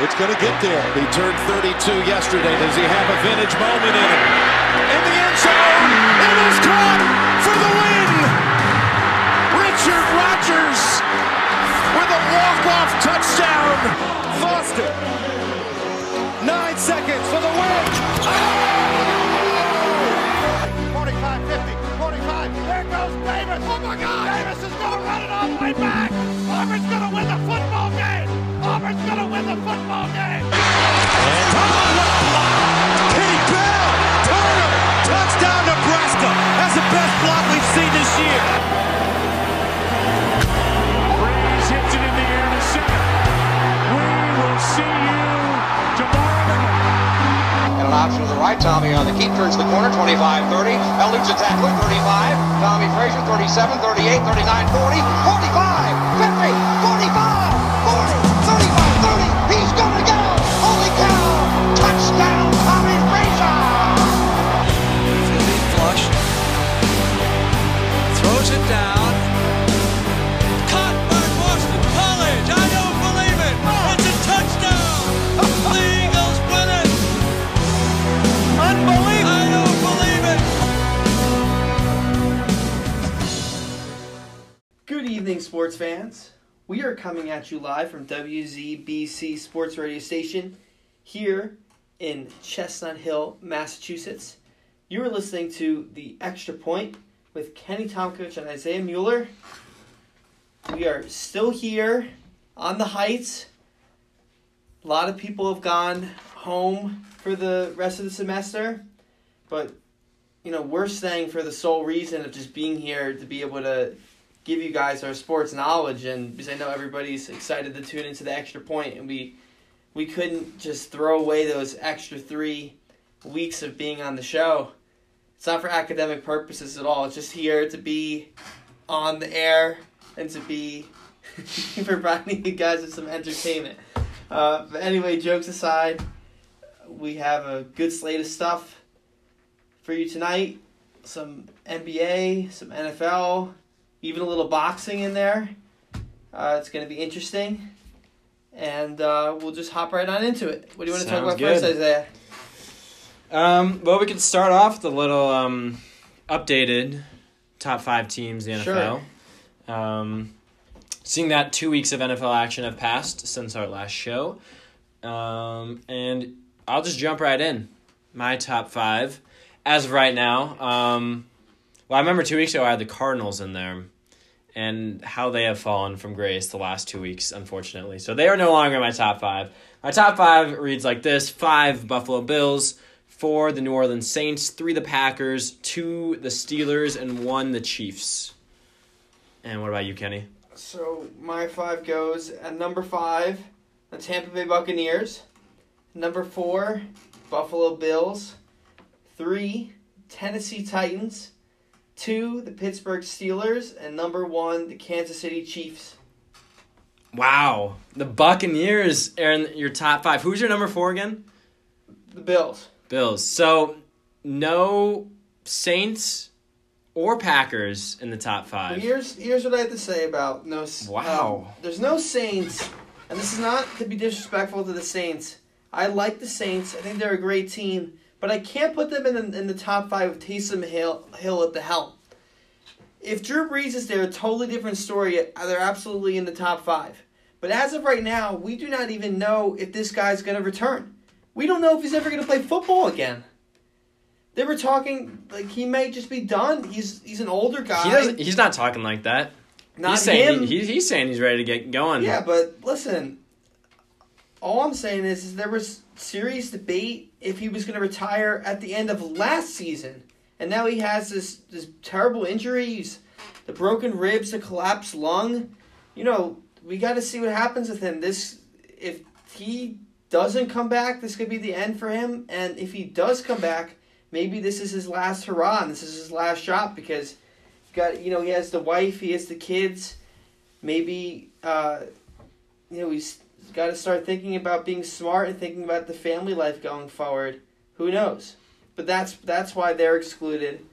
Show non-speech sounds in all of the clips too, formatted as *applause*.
It's going to get there. He turned 32 yesterday. Does he have a vintage moment in it? In the end zone, it is caught for the win. Richard Rodgers with a walk-off touchdown. Foster. Nine seconds for the win. Football game. Touchdown Nebraska. That's the best block we've seen this year. Hits it in the air to center. We will see you tomorrow. And an option to the right. Tommie on the keep turns the corner. 25 30. Eludes a tackler. 35. Tommie Frazier. 37, 38, 39, 40, 45, 50, sports fans. We are coming at you live from WZBC Sports Radio Station here in Chestnut Hill, Massachusetts. You are listening to The Extra Point with Kenny Tomkovich and Isaiah Mueller. We are still here on the Heights. A lot of people have gone home for the rest of the semester, but you know, we're staying for the sole reason of just being here to be able to give you guys our sports knowledge and because I know everybody's excited to tune into the extra point and we we couldn't just throw away those extra three weeks of being on the show. It's not for academic purposes at all. It's just here to be on the air and to be *laughs* providing you guys with some entertainment. Uh, but anyway, jokes aside, we have a good slate of stuff for you tonight. Some NBA, some NFL, even a little boxing in there. Uh, it's going to be interesting. And uh, we'll just hop right on into it. What do you want to talk about first, good. Isaiah? Um, well, we can start off with a little um, updated top five teams in the Sure. NFL. Um, seeing that two weeks of NFL action have passed since our last show. Um, and I'll just jump right in. My top five. As of right now, um, well, I remember two weeks ago I had the Cardinals in there and how they have fallen from grace the last two weeks, unfortunately. So they are no longer my top five. My top five reads like this five Buffalo Bills, four the New Orleans Saints, three the Packers, two the Steelers, and one the Chiefs. And what about you, Kenny? So my five goes at number five, the Tampa Bay Buccaneers. Number four, Buffalo Bills. Three, Tennessee Titans. Two, the Pittsburgh Steelers, and number one, the Kansas City Chiefs. Wow. The Buccaneers are in your top five. Who's your number four again? The Bills. Bills. So no Saints or Packers in the top Well, five. here's here's what I have to say about no. Wow. um, there's no Saints, and this is not to be disrespectful to the Saints. I like the Saints. I think they're a great team, but I can't put them in the, in the top five with Taysom Hill Hill at the helm. If Drew Brees is there, a totally different story. They're absolutely in the top five. But as of right now, we do not even know if this guy's going to return. We don't know if he's ever going to play football again. They were talking like he may just be done. He's he's an older guy. He doesn't. He's not talking like that. Not he's saying him. He, he's saying he's ready to get going. Yeah, but listen, all I'm saying is, is there was serious debate if he was going to retire at the end of last season, and now he has this this terrible injuries, the broken ribs, the collapsed lung. You know, we got to see what happens with him. This if he doesn't come back, this could be the end for him, and if he does come back, maybe this is his last hurrah, and this is his last shot because. Got you know he has the wife, he has the kids, maybe uh, you know he's got to start thinking about being smart and thinking about the family life going forward. Who knows? But that's that's why they're excluded.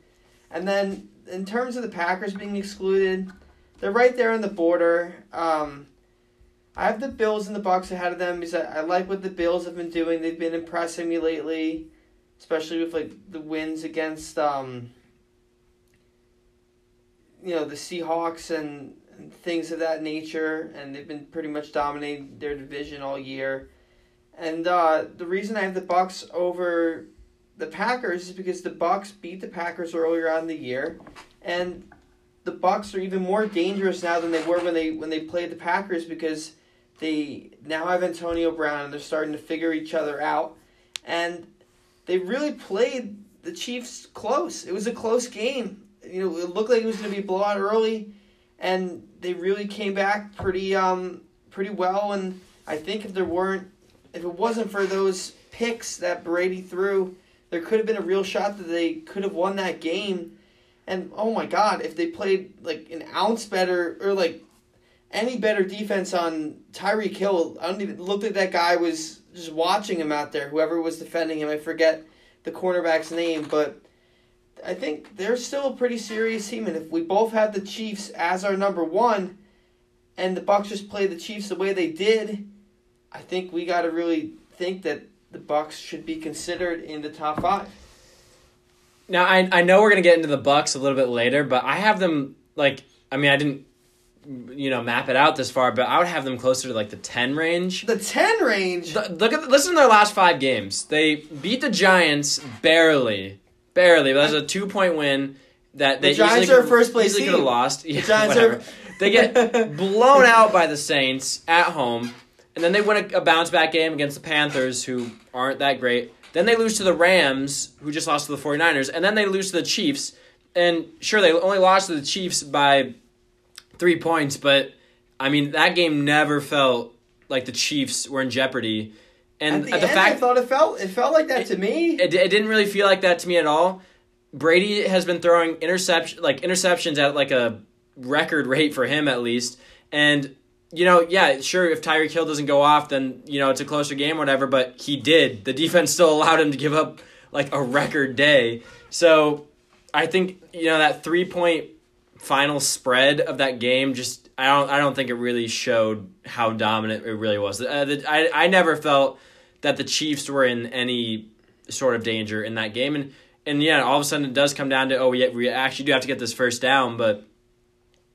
And then in terms of the Packers being excluded, they're right there on the border. Um, I have the Bills and the Bucks ahead of them because I, I like what the Bills have been doing. They've been impressing me lately, especially with like the wins against um you know the Seahawks and, and things of that nature, and they've been pretty much dominating their division all year. And uh, the reason I have the Bucks over the Packers is because the Bucks beat the Packers earlier on in the year, and the Bucks are even more dangerous now than they were when they when they played the Packers because they now have Antonio Brown and they're starting to figure each other out, and they really played the Chiefs close. It was a close game. You know, it looked like it was going to be blowout early, and they really came back pretty um pretty well. And I think if there weren't if it wasn't for those picks that Brady threw, there could have been a real shot that they could have won that game. And oh my God, if they played like an ounce better or like any better defense on Tyreek Hill, I don't even look at that guy was just watching him out there. Whoever was defending him, I forget the cornerback's name, but I think they're still a pretty serious team. And if we both have the Chiefs as our number one, and the Bucks just play the Chiefs the way they did, I think we got to really think that the Bucks should be considered in the top five. Now I I know we're gonna get into the Bucks a little bit later, but I have them like I mean I didn't you know map it out this far, but I would have them closer to like the ten range. The ten range. Th- Look at listen to their last five games. They beat the Giants barely, barely. But that was a two point win that they The Giants easily are could- first place easily could have lost. Yeah, Giants whatever. are- They get *laughs* blown out by the Saints at home, and then they win a, a bounce back game against the Panthers, who aren't that great. Then they lose to the Rams, who just lost to the 49ers, and then they lose to the Chiefs. And sure, they only lost to the Chiefs by three points, but I mean that game never felt like the Chiefs were in jeopardy. And At the, the end, fact I thought it felt it felt like that to me. it, it didn't really feel like that to me at all. Brady has been throwing interception like interceptions at like a record rate for him at least. And you know, yeah, sure if Tyreek Hill doesn't go off then, you know, it's a closer game whatever, but he did. The defense still allowed him to give up like a record day. So, I think, you know, that 3-point final spread of that game just I don't I don't think it really showed how dominant it really was. Uh, the, I I never felt that the Chiefs were in any sort of danger in that game and and yeah, all of a sudden it does come down to oh yeah, we actually do have to get this first down, but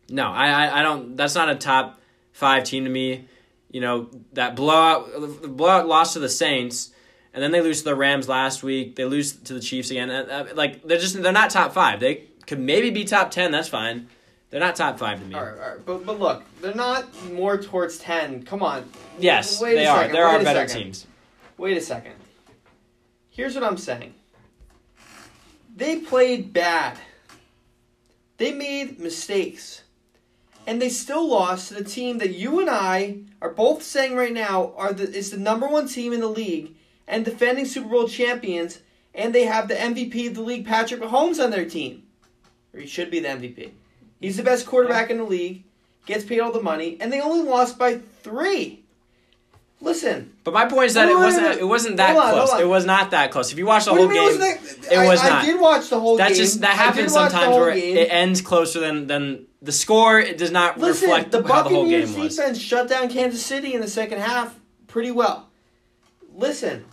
no, I I, I don't that's not a top 5 team to me. You know, that blowout the blowout loss to the Saints and then they lose to the Rams last week. They lose to the Chiefs again. Uh, uh, like they're just they're not top 5. They could maybe be top 10, that's fine. They're not top 5 to me. All right, all right, but but look, they're not more towards ten. Come on. Yes, Wait they are. second, There are better second. teams. Wait a second. Here's what I'm saying. They played bad. They made mistakes. And they still lost to the team that you and I are both saying right now are the is the number one team in the league and defending Super Bowl champions, and they have the MVP of the league, Patrick Mahomes, on their team. Or he should be the MVP. He's the best quarterback in the league, gets paid all the money, and they only lost by three. Listen, But my point is that Hold it wasn't hold on. it wasn't that on, close. It was not that close. If you watch the whole game, that- it was I, not. I did watch the whole That's game. just that I happens sometimes where game. it ends closer than than the score. It does not Listen, reflect the how the whole game was. defense shut down Kansas City in the second half pretty well. Listen,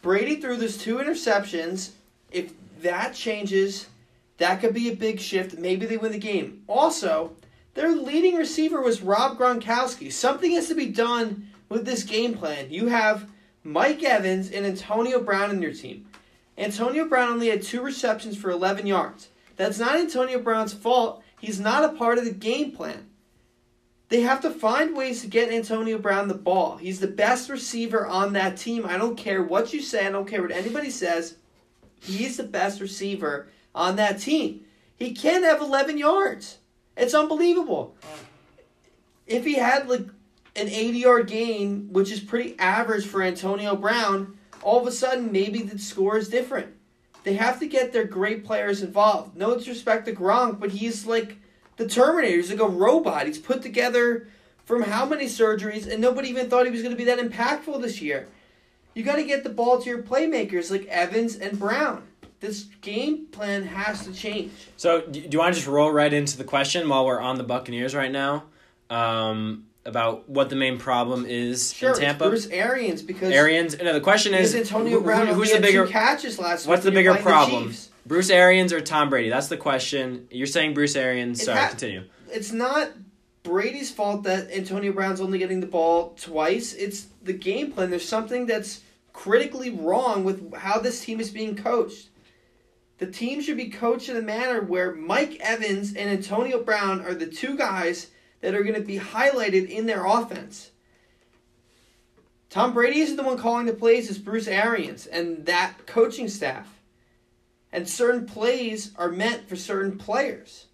Brady threw those two interceptions. If that changes, that could be a big shift. Maybe they win the game. Also, their leading receiver was Rob Gronkowski. Something has to be done with this game plan. You have Mike Evans and Antonio Brown in your team. Antonio Brown only had two receptions for 11 yards. That's not Antonio Brown's fault. He's not a part of the game plan. They have to find ways to get Antonio Brown the ball. He's the best receiver on that team. I don't care what you say, I don't care what anybody says. He's the best receiver on that team. He can't have 11 yards. It's unbelievable. If he had like an 80 yard gain, which is pretty average for Antonio Brown, all of a sudden maybe the score is different. They have to get their great players involved. No disrespect to Gronk, but he's like the Terminator. He's like a robot. He's put together from how many surgeries, and nobody even thought he was going to be that impactful this year. You got to get the ball to your playmakers like Evans and Brown. This game plan has to change. So, do do you want to just roll right into the question while we're on the Buccaneers right now? Um, about what the main problem is Sure, in it's Tampa. Bruce Arians because Arians. No, the question is Antonio Brown who- who's the bigger catches last week. What's the bigger playing the problem? Bruce Arians or Tom Brady? That's the question. You're saying Bruce Arians. It Sorry, ha- continue. It's not Brady's fault that Antonio Brown's only getting the ball twice. It's the game plan. There's something that's critically wrong with how this team is being coached. The team should be coached in a manner where Mike Evans and Antonio Brown are the two guys that are going to be highlighted in their offense. Tom Brady isn't the one calling the plays, it's Bruce Arians and that coaching staff. And certain plays are meant for certain players.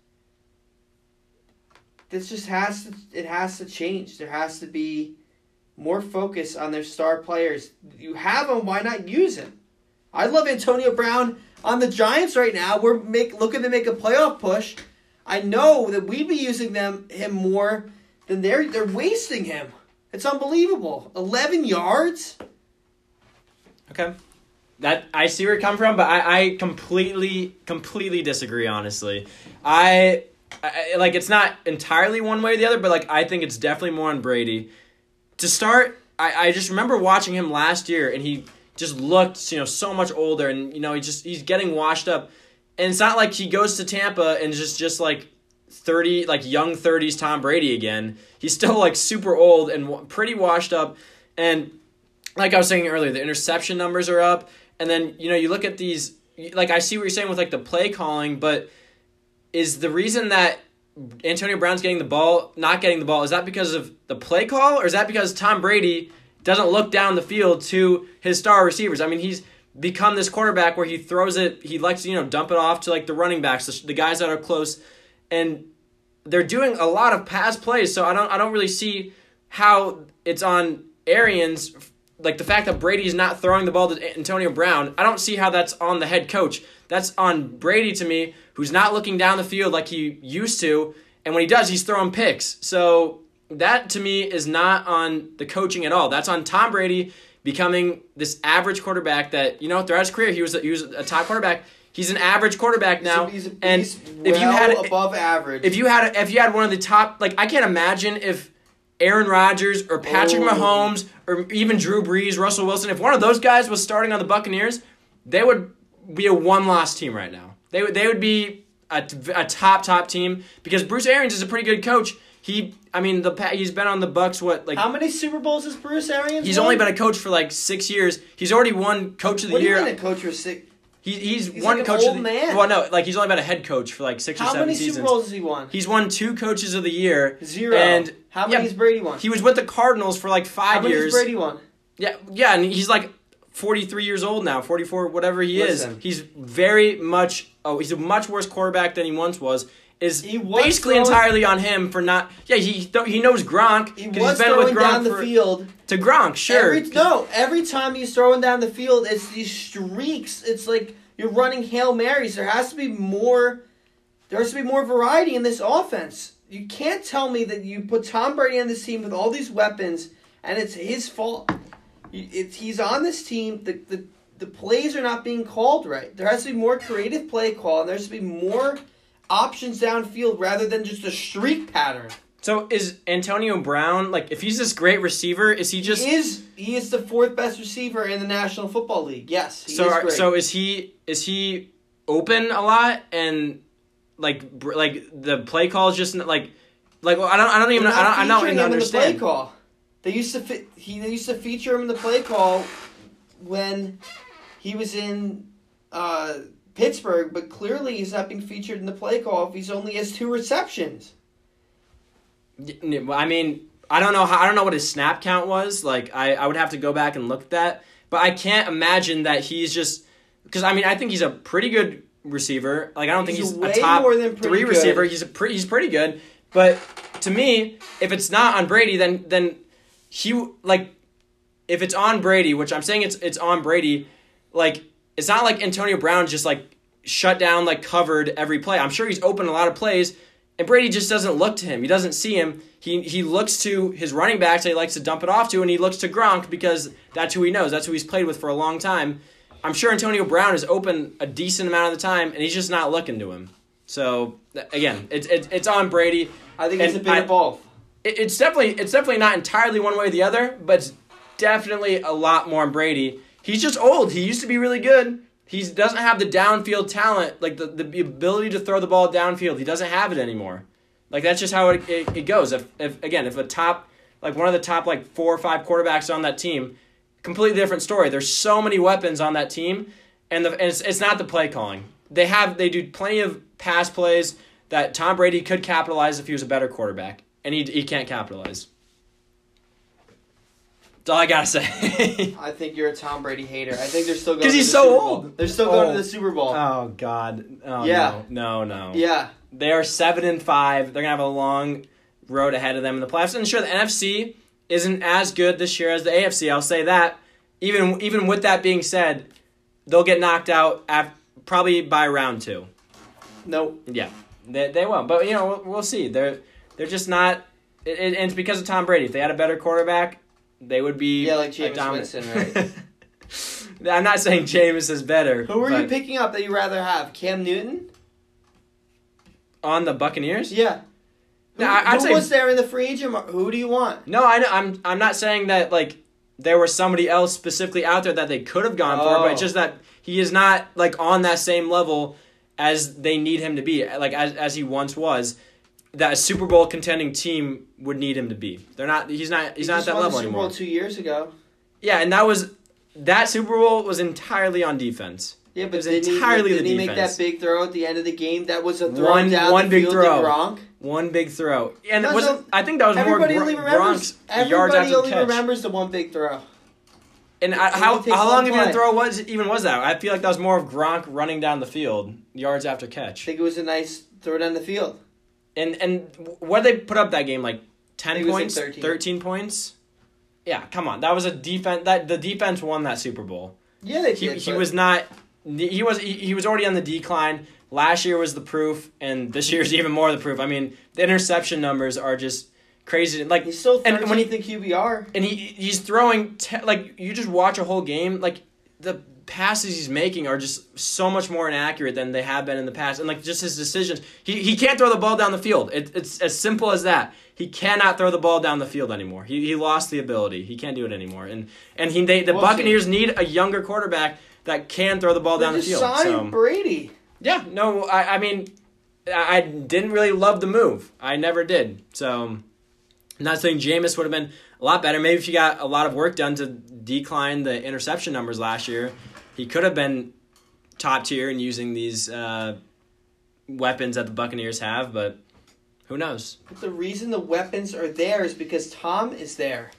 This just has to it has to change. There has to be more focus on their star players. You have them, why not use him? I love Antonio Brown on the Giants right now. We're make looking to make a playoff push. I know that we'd be using them him more than they're they're wasting him. It's unbelievable. Eleven yards. Okay. That I see where you're coming from, but I, I completely completely disagree. Honestly, I, I like it's not entirely one way or the other, but like I think it's definitely more on Brady. To start, I, I just remember watching him last year, and he just looked you know so much older, and you know he just he's getting washed up, and it's not like he goes to Tampa and just just like. 30 like young 30s Tom Brady again. He's still like super old and pretty washed up and like I was saying earlier, the interception numbers are up, and then you know you look at these. Like I see what you're saying with like the play calling, but is the reason that Antonio Brown's getting the ball, not getting the ball, is that because of the play call, or is that because Tom Brady doesn't look down the field to his star receivers? I mean, he's become this quarterback where he throws it, he likes to you know dump it off to like the running backs, the, guys that are close, and they're doing a lot of pass plays. So I don't I don't really see how it's on Arians like the fact that Brady is not throwing the ball to Antonio Brown, I don't see how that's on the head coach. That's on Brady to me, who's not looking down the field like he used to, and when he does, he's throwing picks. So that to me is not on the coaching at all. That's on Tom Brady becoming this average quarterback that you know throughout his career he was a, he was a top quarterback. He's an average quarterback now, he's, and he's if you well had above average. if you had if you had one of the top like I can't imagine if Aaron Rodgers or Patrick Oh. Mahomes or even Drew Brees, Russell Wilson, if one of those guys was starting on the Buccaneers, they would be a one-loss team right now. They would they would be a, a top top team because Bruce Arians is a pretty good coach. He I mean the he's been on the Bucks what like How many Super Bowls has Bruce Arians? he's won? only been a coach for like 6 years. He's already won coach of the What do you year. mean a coach for six? He, he's, He's one like an coach of old the man. Well, no, like he's only been a head coach for like 6 or How 7 many seasons. Super Bowls has he won? He's won two coaches of the year. Zero. And How many yeah, has Brady won? He was with the Cardinals for like How five many years. has Brady won? Yeah, yeah, and he's like 43 years old now, 44, whatever he Listen. is. He's very much. Oh, he's a much worse quarterback than he once was. Is He basically throwing- entirely on him for not. Yeah, he th- he knows Gronk He was he's been with throwing Gronk down the for- field. to Gronk. Sure, Every, no, every time he's throwing down the field, it's these streaks. It's like you're running hail marys. There has to be more. There has to be more variety in this offense. You can't tell me that you put Tom Brady on this team with all these weapons, and it's his fault. It's, he's on this team. The, the the plays are not being called right. There has to be more creative play call, and there has to be more options downfield rather than just a streak pattern. So is Antonio Brown like if he's this great receiver? Is he just he is he is the fourth best receiver in the National Football League. Yes, he so? is are-. So is he is he open a lot and like like the play call is just like like I don't I don't even I don't, I don't even in the play understand. call. They used to fit, he they used to feature him in the play call when he was in uh, Pittsburgh, but clearly he's not being featured in the play call if he's only has two receptions. I mean, I don't know how I don't know what his snap count was. Like I, I would have to go back and look at that. But I can't imagine that he's just because I mean I think he's a pretty good receiver. Like I don't He's think he's a top three good. receiver. He's a pretty he's pretty good. But to me, if it's not on Brady, then then he like if it's on Brady, which I'm saying it's it's on Brady, like it's not like Antonio Brown just like shut down like covered every play. I'm sure he's open a lot of plays, and Brady just doesn't look to him. He doesn't see him. He he looks to his running backs that he likes to dump it off to, and he looks to Gronk because that's who he knows. That's who he's played with for a long time. I'm sure Antonio Brown is open a decent amount of the time, and he's just not looking to him. So again, it's it's, it's on Brady. I think it's a bit I- of both. it, it's definitely it's definitely not entirely one way or the other, but it's definitely a lot more on Brady. He's just old. He used to be really good. He doesn't have the downfield talent, like the, the ability to throw the ball downfield. He doesn't have it anymore. Like that's just how it, it, it goes. If, if again, if a top like one of the top like four or five quarterbacks on that team, completely different story. There's so many weapons on that team, and, the, and it's, it's not the play calling. They have they do plenty of pass plays that Tom Brady could capitalize if he was a better quarterback, and he he can't capitalize. That's all I gotta say. *laughs* I think you're a Tom Brady hater. I think they're still going 'Cause Cuz he's so Super old. Bowl. They're still going Oh. to the Super Bowl. oh God. Oh, Yeah. No. No. No. yeah. They are seven and five. They're gonna have a long road ahead of them in the playoffs. And sure, the NFC isn't as good this year as the AFC. I'll say that. Even even with that being said, they'll get knocked out probably by round two. Nope. Yeah, they they will. But you know we'll, we'll see. They're they're just not. It, it- and it's because of Tom Brady. If they had a better quarterback, they would be Yeah, like dominant- Winston, *laughs* I'm not saying Jameis is better. Who are you picking up that you rather have? Cam Newton? on the Buccaneers? Yeah. Who, No, I- who was there in the free agent? Who do you want? No, I know, I'm I'm not saying that like there was somebody else specifically out there that they could have gone for, but Oh. it's just that he is not like on that same level as they need him to be, like as as he once was. That a Super Bowl contending team would need him to be. They're not. He's not. He's He not at that level the Super anymore. Bowl two years ago. Yeah, and that was that Super Bowl was entirely on defense. Yeah, It but he, entirely didn't the he make that big throw at the end of the game? That was a throw One- down one the big field throw. Gronk. One big throw, and No, it was I think that was more Everybody Gron- only remembers. Gronk's yards Everybody after only the catch. remembers the one big throw. And I, how how long of a throw was even was that? I feel like that was more of Gronk running down the field, yards after catch. I think it was a nice throw down the field. And and what they put up that game like ten think was like points, 13. thirteen points. Yeah, come on, that was a defense. That the defense won that Super Bowl. Yeah, they He did. he but- was not. He was he, he was already on the decline. Last year was the proof, and this year's even more the proof. I mean, the interception numbers are just crazy. Like He's still and 13th when he in QBR. and he he's throwing te- like you just watch a whole game like the passes he's making are just so much more inaccurate than they have been in the past. And like just his decisions. He, he can't throw the ball down the field. It, it's as simple as that. He cannot throw the ball down the field anymore. He, he lost the ability. He can't do it anymore. And and he they, the Well, buccaneers need a younger quarterback that can throw the ball down the field signed so. Brady. yeah no i, I mean I, I didn't really love the move. I never did. So I'm not saying Jameis would have been a lot better. Maybe if he got a lot of work done to decline the interception numbers last year, he could have been top tier in using these uh, weapons that the Buccaneers have. But who knows? But the reason the weapons are there is because Tom is there.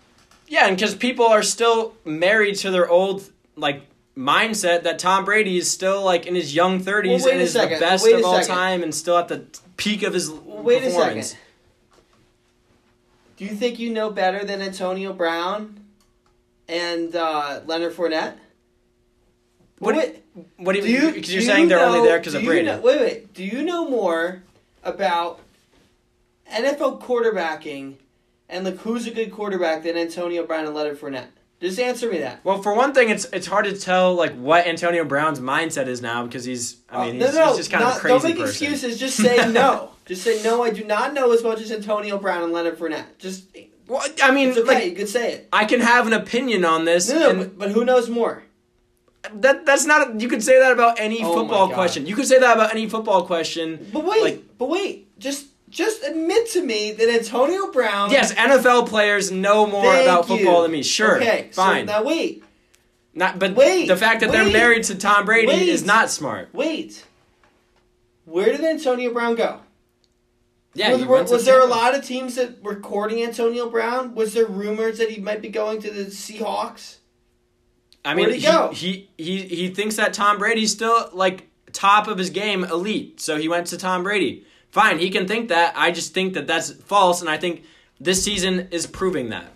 Yeah, and because people are still married to their old like mindset that Tom Brady is still like in his young thirties Well, and is second. the best of all second. time and still at the peak of his Wait a performance. second. Do you think you know better than Antonio Brown and uh, Leonard Fournette? What, Wait, what do you? Because you're you saying they're only there because of Brady. know- wait, wait. Do you know more about NFL quarterbacking and like who's a good quarterback than Antonio Brown and Leonard Fournette? Just answer me that. Well, for one thing, it's it's hard to tell like what Antonio Brown's mindset is now because he's I mean Uh, he's, no, no, he's just kind of a crazy Don't make person. excuses. Just say *laughs* no. Just say no. I do not know as much as Antonio Brown and Leonard Fournette. Just Well, I mean, it's okay. like you could say it. I can have an opinion on this, No, no, and but, but who knows more? That that's not. You could say that about any Oh football question. You could say that about any football question. But wait, Like- but wait. Just just admit to me that Antonio Brown. Yes, NFL players know more Thank about you. football than me. Sure, Okay. fine. So now wait, not, but wait, the fact that they're married to Tom Brady wait. is not smart. wait. Where did Antonio Brown go? Yeah, was, he were- went to was there a lot of teams that were courting Antonio Brown? Was there rumors that he might be going to the Seahawks? I mean, he he, he he thinks that Tom Brady's still like top of his game, elite. So he went to Tom Brady. Fine, he can think that. I just think that that's false, and I think this season is proving that.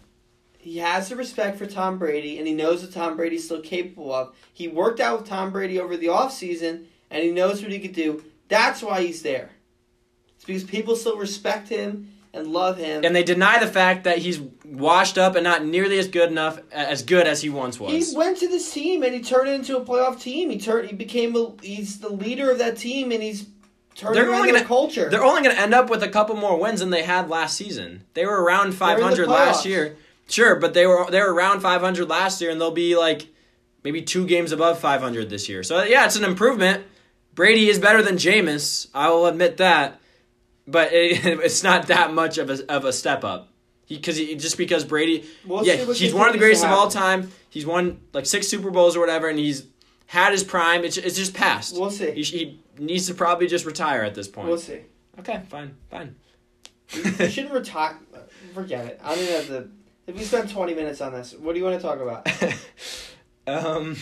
He has the respect for Tom Brady, and he knows what Tom Brady's still capable of. He worked out with Tom Brady over the offseason, and he knows what he could do. That's why he's there. It's because people still respect him and love him. And they deny the fact that he's washed up and not nearly as good enough as good as he once was. he went to this team and he turned it into a playoff team. He turned. He became. A, he's the leader of that team, and he's turning They're around only gonna culture. They're only going to end up with a couple more wins than they had last season. They were around 500 last year. Sure, but they were they were around 500 last year, and they'll be like maybe two games above 500 this year. So yeah, it's an improvement. Brady is better than Jameis. I will admit that, but it, *laughs* it's not that much of a of a step up. Because he, just because Brady, We'll yeah, he's one of the greatest of all time. He's won like six Super Bowls or whatever, and he's had his prime. It's, it's just past. We'll see. He, he needs to probably just retire at this point. we'll see. Okay, fine, fine. You shouldn't *laughs* retire. Forget it. I don't to. If we spend 20 minutes on this, what do you want to talk about? *laughs* um,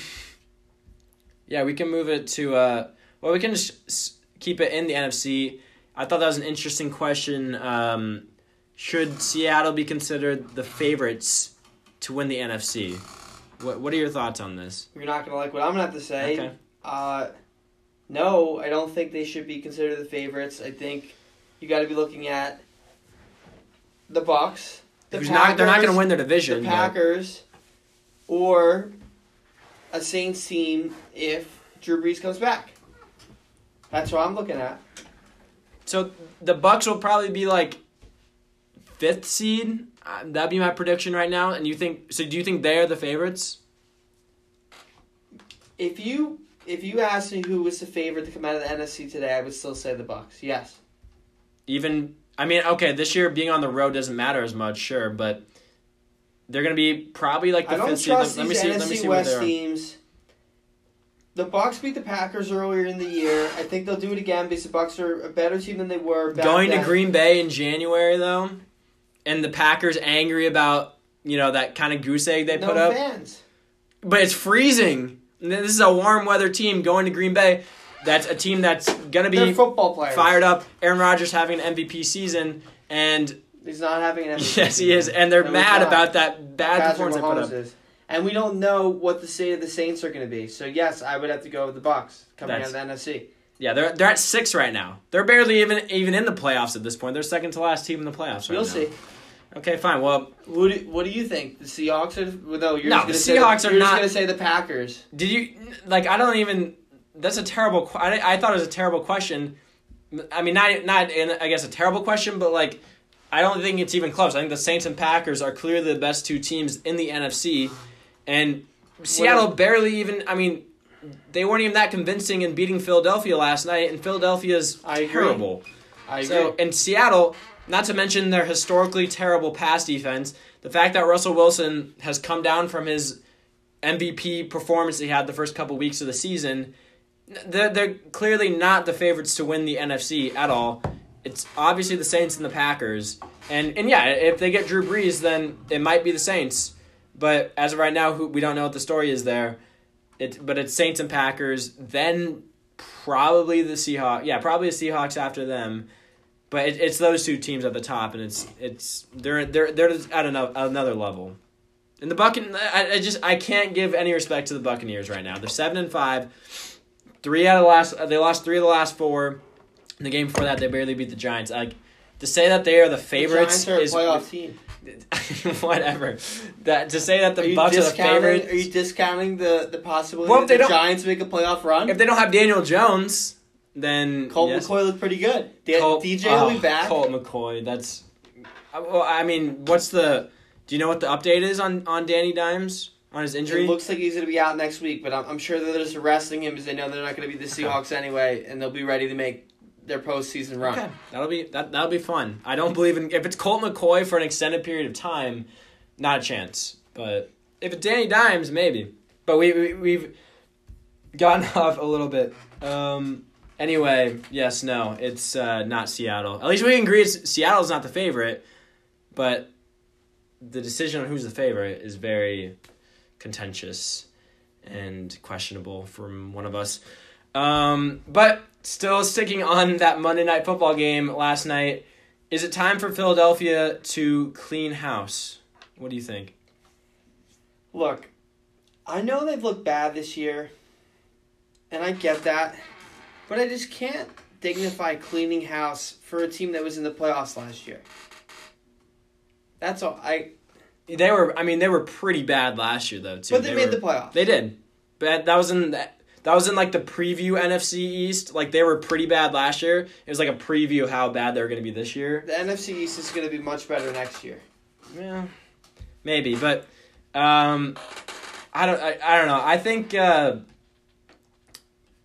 yeah, we can move it to. Uh, well, we can just keep it in the NFC. I thought that was an interesting question. Um, should Seattle be considered the favorites to win the NFC? What What are your thoughts on this? You're not going to like what I'm going to have to say. Okay. Uh, no, I don't think they should be considered the favorites. I think you got to be looking at the Bucks, the Who's not, they're not going to win their division. the but- Packers, or a Saints team if Drew Brees comes back. That's what I'm looking at. So the Bucks will probably be like fifth seed. Uh, that'd be my prediction right now. And you think? So do you think they are the favorites? If you if you asked me who was the favorite to come out of the NFC today, I would still say the Bucks. Yes. even I mean, okay, this year being on the road doesn't matter as much, sure, but they're gonna be probably like the I don't fifth seed. Let, trust let me see. NFC Let me see where West they are. teams. The Bucks beat the Packers earlier in the year. I think they'll do it again because the Bucks are a better team than they were. Back Going to. Green Bay in January though, and the Packers angry about you know that kind of goose egg they no put up, fans. but it's freezing. This is a warm weather team going to Green Bay. That's a team that's gonna They're be football players. fired up. Aaron Rodgers having an MVP season, and He's not having an MVP. *laughs* yes, he is, and they're No, mad about that bad Patrick performance they put up. Is. And we don't know what the state of the Saints are going to be. So yes, I would have to go with the Bucks coming That's- out of the NFC. Yeah, they're they're at six right now. They're barely even even in the playoffs at this point. They're second to last team in the playoffs right We'll now. see. Okay, fine. Well, What do, what do you think? The Seahawks are well, no. You're No, the Seahawks say are you're not- going to say the Packers. did you like? I don't even. That's a terrible. I, I thought it was a terrible question. I mean, not not in, I guess a terrible question, but like, I don't think it's even close. I think the Saints and Packers are clearly the best two teams in the NFC, and Seattle barely even. I mean, they weren't even that convincing in beating Philadelphia last night, and Philadelphia's I agree. terrible. I agree. So in Seattle, not to mention their historically terrible pass defense, the fact that Russell Wilson has come down from his MVP performance he had the first couple weeks of the season, they're, they're clearly not the favorites to win the NFC at all. It's obviously the Saints and the Packers, and and yeah, if they get Drew Brees, then it might be the Saints. But as of right now, who, we don't know what the story is there. It, but it's Saints and Packers, then probably the Seahawks. Yeah, probably the Seahawks after them. But it, it's those two teams at the top, and it's it's they're they're they're at another another level. And the Buccan, I, I just I can't give any respect to the Buccaneers right now. They're seven and five. Three out of the last they lost three of the last four. In the game before that, they barely beat the Giants. Like to say that they are the favorites the Giants are a is playoff team. *laughs* whatever. That to say that the Are Bucks are the favorite. Are you discounting the the possibility Well, that the don't- Giants make a playoff run? if they don't have Daniel Jones, then Colt yes. McCoy looked pretty good. D- Colt- DJ will be oh, back. Colt McCoy. That's. uh, Well, I mean, what's the? Do you know what the update is on on Danny Dimes on his injury? It looks like he's going to be out next week, but I'm, I'm sure that they're just resting him because they know they're not going to be the Seahawks anyway, and they'll be ready to make their postseason run. okay, that'll be that that'll be fun. I don't believe in if it's Colt McCoy for an extended period of time, not a chance. But if it's Danny Dimes, maybe. But we, we we've gotten *laughs* off a little bit. Um. Anyway, yes, no, it's uh, not Seattle. At least we can agree Seattle's not the favorite, but the decision on who's the favorite is very contentious and questionable from one of us. Um, but still sticking on that Monday night football game last night, is it time for Philadelphia to clean house? What do you think? Look, I know they've looked bad this year, and I get that, but I just can't dignify cleaning house for a team that was in the playoffs last year. That's all. I They were, I mean, they were pretty bad last year though too. but they, made were- the playoffs. They did, but that was in that. That was in like the preview NFC East. Like they were pretty bad last year. It was like a preview of how bad they're going to be this year. The NFC East is going to be much better next year. Yeah, maybe, but um, I don't. I, I don't know. I think. Uh,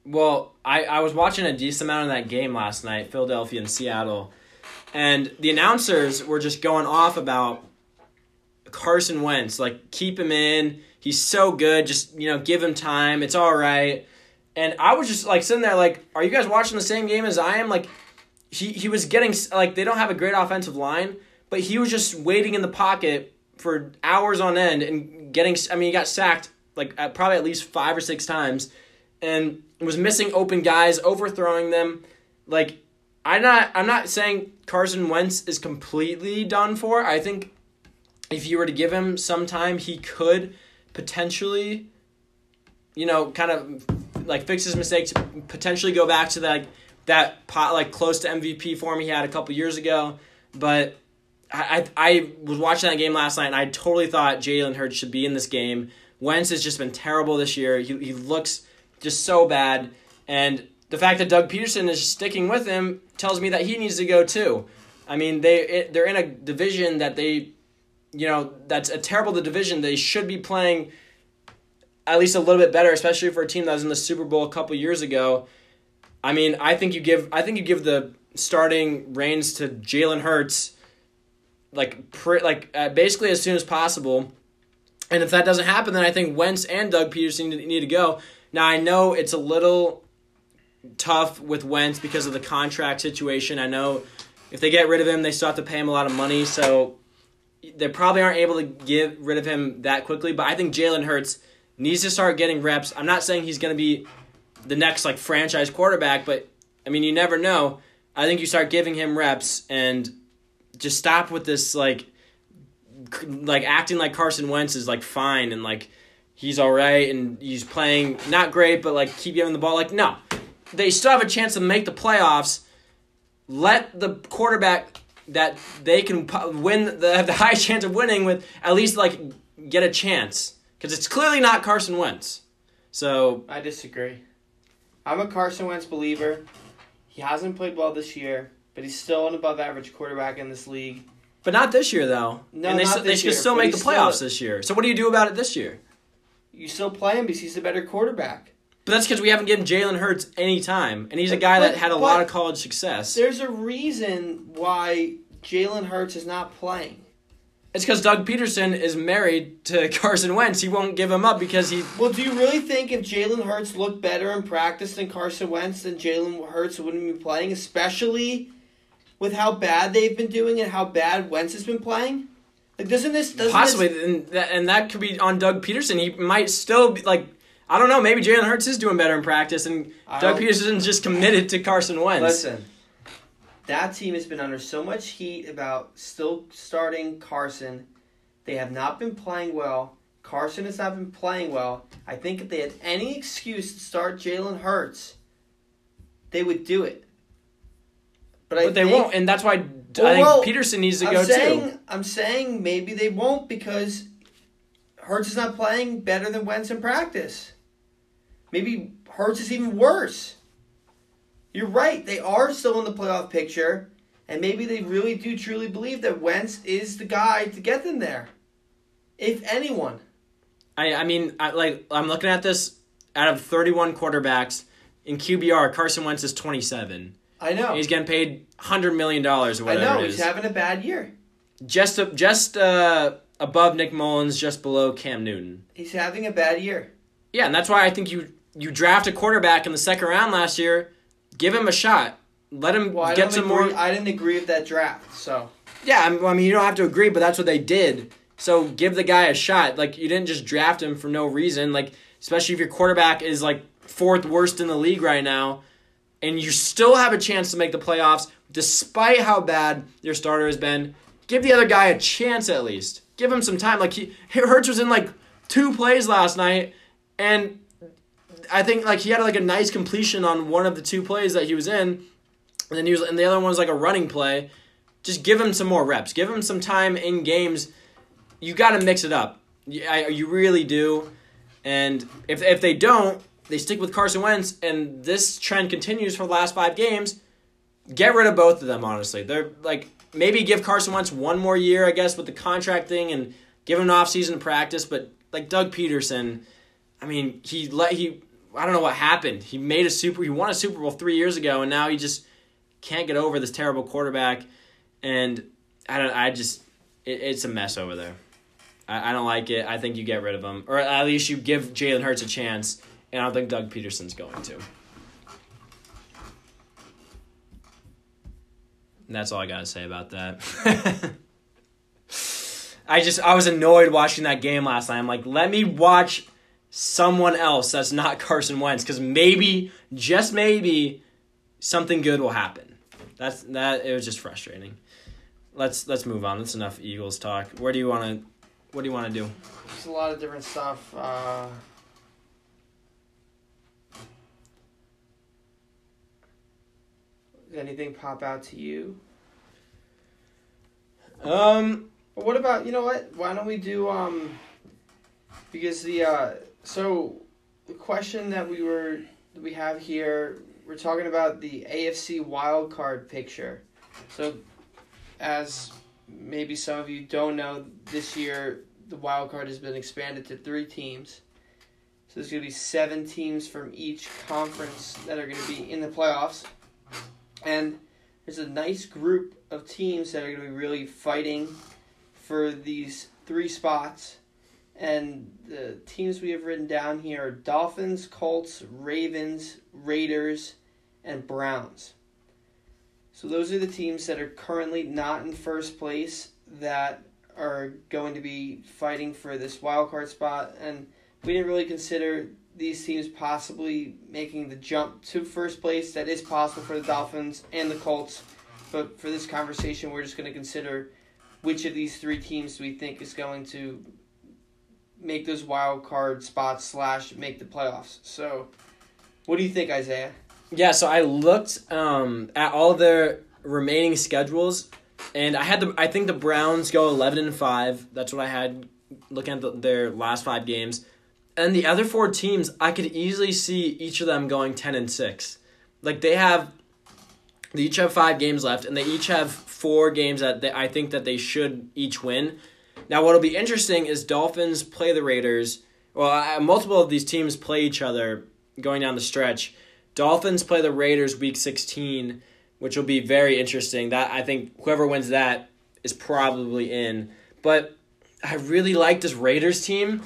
well, I I was watching a decent amount of that game last night, Philadelphia and Seattle, and the announcers were just going off about Carson Wentz. Like, keep him in. He's so good. Just you know, give him time. It's all right. And I was just like sitting there, like, are you guys watching the same game as I am? Like, he he was getting like they don't have a great offensive line, but he was just waiting in the pocket for hours on end and getting. I mean, he got sacked like at probably at least five or six times, and was missing open guys, overthrowing them. Like, I'm not. I'm not saying Carson Wentz is completely done for. I think if you were to give him some time, he could potentially, you know, kind of like fix his mistakes, potentially go back to that that pot like close to MVP form he had a couple years ago. But I, I was watching that game last night and I totally thought Jalen Hurts should be in this game. Wentz has just been terrible this year. He he looks just so bad, and the fact that Doug Pederson is sticking with him tells me that he needs to go too. I mean, they they're in a division that they, you know, that's a terrible division. They should be playing at least a little bit better, especially for a team that was in the Super Bowl a couple years ago. I mean, I think you give I think you give the starting reins to Jalen Hurts, like pre, like uh, basically as soon as possible. And if that doesn't happen, then I think Wentz and Doug Pederson need to go. Now I know it's a little tough with Wentz because of the contract situation. I know if they get rid of him, they still have to pay him a lot of money, so they probably aren't able to get rid of him that quickly. But I think Jalen Hurts needs to start getting reps. I'm not saying he's going to be the next like franchise quarterback, but I mean you never know. I think you start giving him reps and just stop with this like like acting like Carson Wentz is like fine and like he's all right and he's playing not great but like keep giving the ball like no. They still have a chance to make the playoffs. Let the quarterback that they can win the have the *laughs* highest chance of winning with at least like get a chance because it's clearly not Carson Wentz. So I disagree. I'm a Carson Wentz believer. He hasn't played well this year, but he's still an above average quarterback in this league. But not this year, though. No, and they, not s- they this should year, still make the he's still- playoffs this year. So what do you do about it this year? You still play him because he's a better quarterback. But that's because we haven't given Jalen Hurts any time, and he's a But- guy that had a lot of college success. There's a reason why Jalen Hurts is not playing. It's because Doug Pederson is married to *laughs* Carson Wentz. He won't give him up because he. Well, do you really think if Jalen Hurts looked better in practice than Carson Wentz, then Jalen Hurts wouldn't be playing, especially with how bad they've been doing and how bad Wentz has been playing? Like, doesn't this doesn't Possibly, This, and that, and that could be on Doug Pederson. He might still be like, I don't know. Maybe Jalen Hurts is doing better in practice, and I Doug Pederson's just committed to Carson Wentz. listen, that team has been under so much heat about still starting Carson. They have not been playing well. Carson has not been playing well. I think if they had any excuse to start Jalen Hurts, they would do it. But, I but they think- won't, and that's why I think well, Pederson needs to I'm go saying, too. I'm saying maybe they won't because Hurts is not playing better than Wentz in practice. Maybe Hurts is even worse. You're right. They are still in the playoff picture, and maybe they really do truly believe that Wentz is the guy to get them there. If anyone. I, I mean, I, like I'm looking at this. Out of 31 quarterbacks in QBR, Carson Wentz is 27. I know. He's getting paid 100 million dollars or I whatever know. it He's having a bad year. just a, just uh, above Nick Mullens, just below Cam Newton. He's having a bad year. Yeah, and that's why I think you you draft a quarterback in the second round last year. Give him a shot. Let him Well, get some agree. more. I didn't agree with that draft, so. Yeah, I mean, I mean, you don't have to agree, but that's what they did. So give the guy a shot. Like you didn't just draft him for no reason. Like especially if your quarterback is like fourth worst in the league right now, and you still have a chance to make the playoffs despite how bad your starter has been. Give the other guy a chance at least. Give him some time. Like he Hurts was in like two plays last night, and I think like he had like a nice completion on one of the two plays that he was in, and then he was and the other one was like a running play. Just give him some more reps. Give him some time in games. You got to mix it up. You, I, you really do. And if if they don't, they stick with Carson Wentz, and this trend continues for the last five games. Get rid of both of them. Honestly, they're like maybe give Carson Wentz one more year, I guess, with the contract thing, and give him an offseason practice. But like Doug Pederson, I mean, he let he I don't know what happened. He made a super he won a Super Bowl three years ago, and now he just can't get over this terrible quarterback. And I don't. I just it, it's a mess over there. I, I don't like it. I think you get rid of him, or at least you give Jalen Hurts a chance. And I don't think Doug Pederson's going to. And that's all I gotta say about that. *laughs* I just I was annoyed watching that game last night. I'm like, let me watch someone else that's not *laughs* Carson Wentz, because maybe, just maybe, something good will happen. That's that. It was just frustrating. Let's let's move on. That's enough Eagles talk. Where do you want to? What do you want to do? There's a lot of different stuff. Uh, anything pop out to you? Um, what about you know what? Why don't we do um because the uh so the question that we were we have here we're talking about the AFC wild card picture. So as maybe some of you don't know, this year the wild card has been expanded to three teams. So there's going to be seven teams from each conference that are going to be in the playoffs. And there's a nice group of teams that are going to be really fighting for these three spots. And the teams we have written down here are Dolphins, Colts, Ravens, Raiders, and Browns. So those are the teams that are currently not in first place that are going to be fighting for this wild card spot. And we didn't really consider these teams possibly making the jump to first place. That is possible for the Dolphins and the Colts. But for this conversation, we're just going to consider which of these three teams we think is going to make those wild card spots slash make the playoffs. So, what do you think, Isaiah? Yeah, so I looked um, at all their remaining schedules, and I had the I think the Browns go eleven and five. That's what I had looking at the, their last five games, and the other four teams I could easily see each of them going ten and six. Like they have, they each have five games left, and they each have four games that they, I think that they should each win. Now, what'll be interesting is Dolphins play the Raiders. Well, multiple of these teams play each other going down the stretch. Dolphins play the Raiders week 16, which will be very interesting. That I think whoever wins that is probably in. But I really like this Raiders team.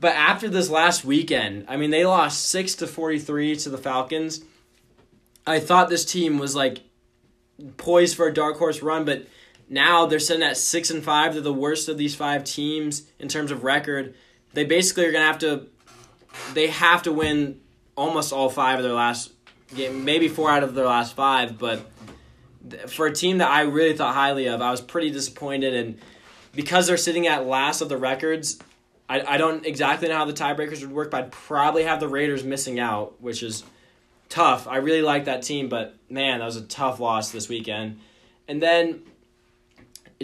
But after this last weekend, I mean they lost 6 to 43 to the Falcons. I thought this team was like poised for a dark horse run, but now they're sitting at 6 and 5. They're the worst of these five teams in terms of record. They basically are going to have to they have to win almost all five of their last game, maybe four out of their last five. But for a team that I really thought highly of, I was pretty disappointed. And because they're sitting at last of the records, I, I don't exactly know how the tiebreakers would work, but I'd probably have the Raiders missing out, which is tough. I really like that team, but man, that was a tough loss this weekend. And then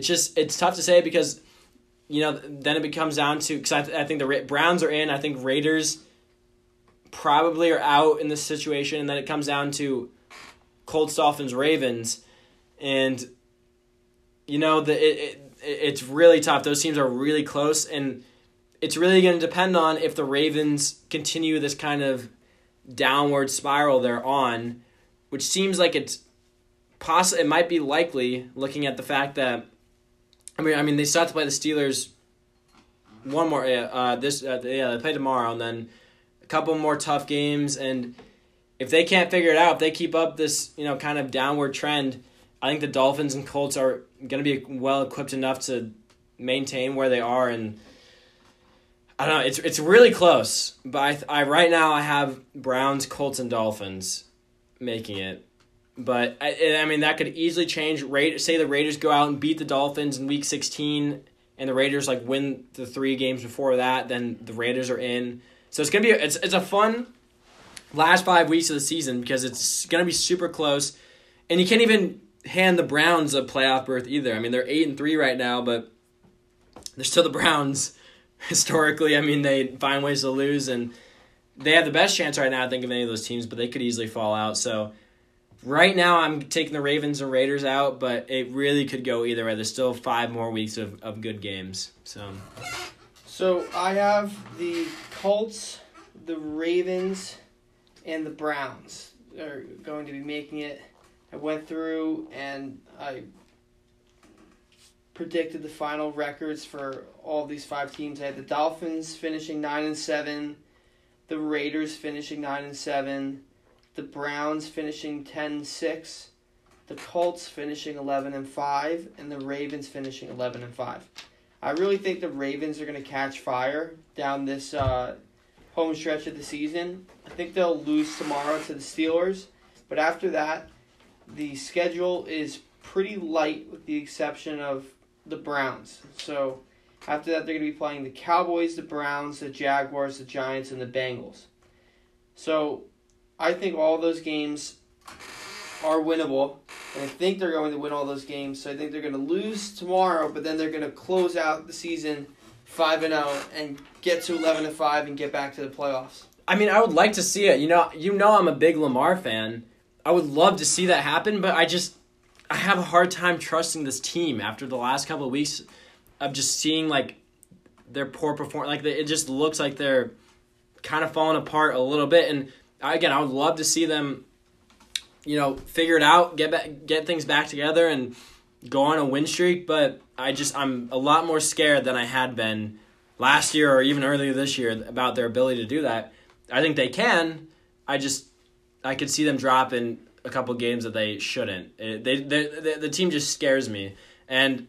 it's just it's tough to say because you know then it becomes down to because I, th- I think the Ra- Browns are in. I think Raiders probably are out in this situation, and then it comes down to Colts, Dolphins, Ravens, and you know the it, it it's really tough. Those teams are really close, and it's really going to depend on if the Ravens continue this kind of downward spiral they're on, which seems like it's possible It might be likely, looking at the fact that I mean, I mean they still have to play the Steelers one more. Uh, this uh, yeah, they play tomorrow, and then a couple more tough games. And if they can't figure it out, if they keep up this you know kind of downward trend, I think the Dolphins and Colts are going to be well equipped enough to maintain where they are. And I don't know, it's it's really close. But I, I right now I have Browns, Colts, and Dolphins making it. But I, I mean that could easily change. Rate say the Raiders go out and beat the Dolphins in Week 16, and the Raiders like win the three games before that. Then the Raiders are in. So it's gonna be it's it's a fun last five weeks of the season because it's gonna be super close, and you can't even hand the Browns a playoff berth either. I mean they're eight and three right now, but they're still the Browns. *laughs* Historically, I mean they find ways to lose and they have the best chance right now, I think, of any of those teams, but they could easily fall out. So right now, I'm taking the Ravens and Raiders out, but it really could go either way. There's still five more weeks of, of good games. So So I have the Colts, the Ravens, and the Browns are going to be making it. I went through and I predicted the final records for all these five teams. I had the Dolphins finishing nine and seven, the Raiders finishing nine and seven, the Browns finishing 10-6, the Colts finishing eleven and five, and the Ravens finishing eleven and five. I really think the Ravens are going to catch fire down this uh, home stretch of the season. I think they'll lose tomorrow to the Steelers, but after that, the schedule is pretty light with the exception of the Browns. So after that, they're going to be playing the Cowboys, the Browns, the Jaguars, the Giants, and the Bengals. So I think all those games are winnable. And I think they're going to win all those games. So I think they're going to lose tomorrow, but then they're going to close out the season 5 and 0 and get to 11 and 5 and get back to the playoffs. I mean, I would like to see it. You know, you know, I'm a big Lamar fan. I would love to see that happen, but I just I have a hard time trusting this team after the last couple of weeks of just seeing like their poor performance. Like it just looks like they're kind of falling apart a little bit. And again, I would love to see them, you know, figure it out, get back, get things back together, and go on a win streak. But I just I'm a lot more scared than I had been last year or even earlier this year about their ability to do that. I think they can. I just I could see them drop in a couple games that they shouldn't. It, they, they, they the team just scares me. And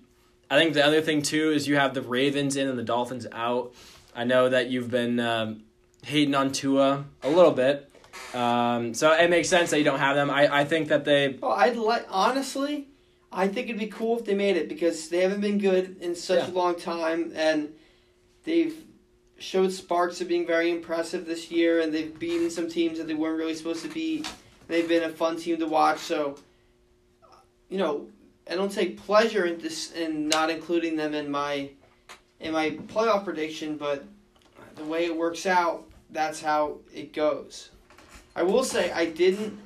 I think the other thing too is you have the Ravens in and the Dolphins out. I know that you've been um, hating on Tua a little bit. Um, so it makes sense that you don't have them. I, I think that they Well, I'd like honestly, I think it'd be cool if they made it because they haven't been good in such a long time, and they've showed sparks of being very impressive this year, and they've beaten some teams that they weren't really supposed to beat. They've been a fun team to watch. So, you know, I don't take pleasure in this in not including them in my in my playoff prediction, but the way it works out, that's how it goes. I will say I didn't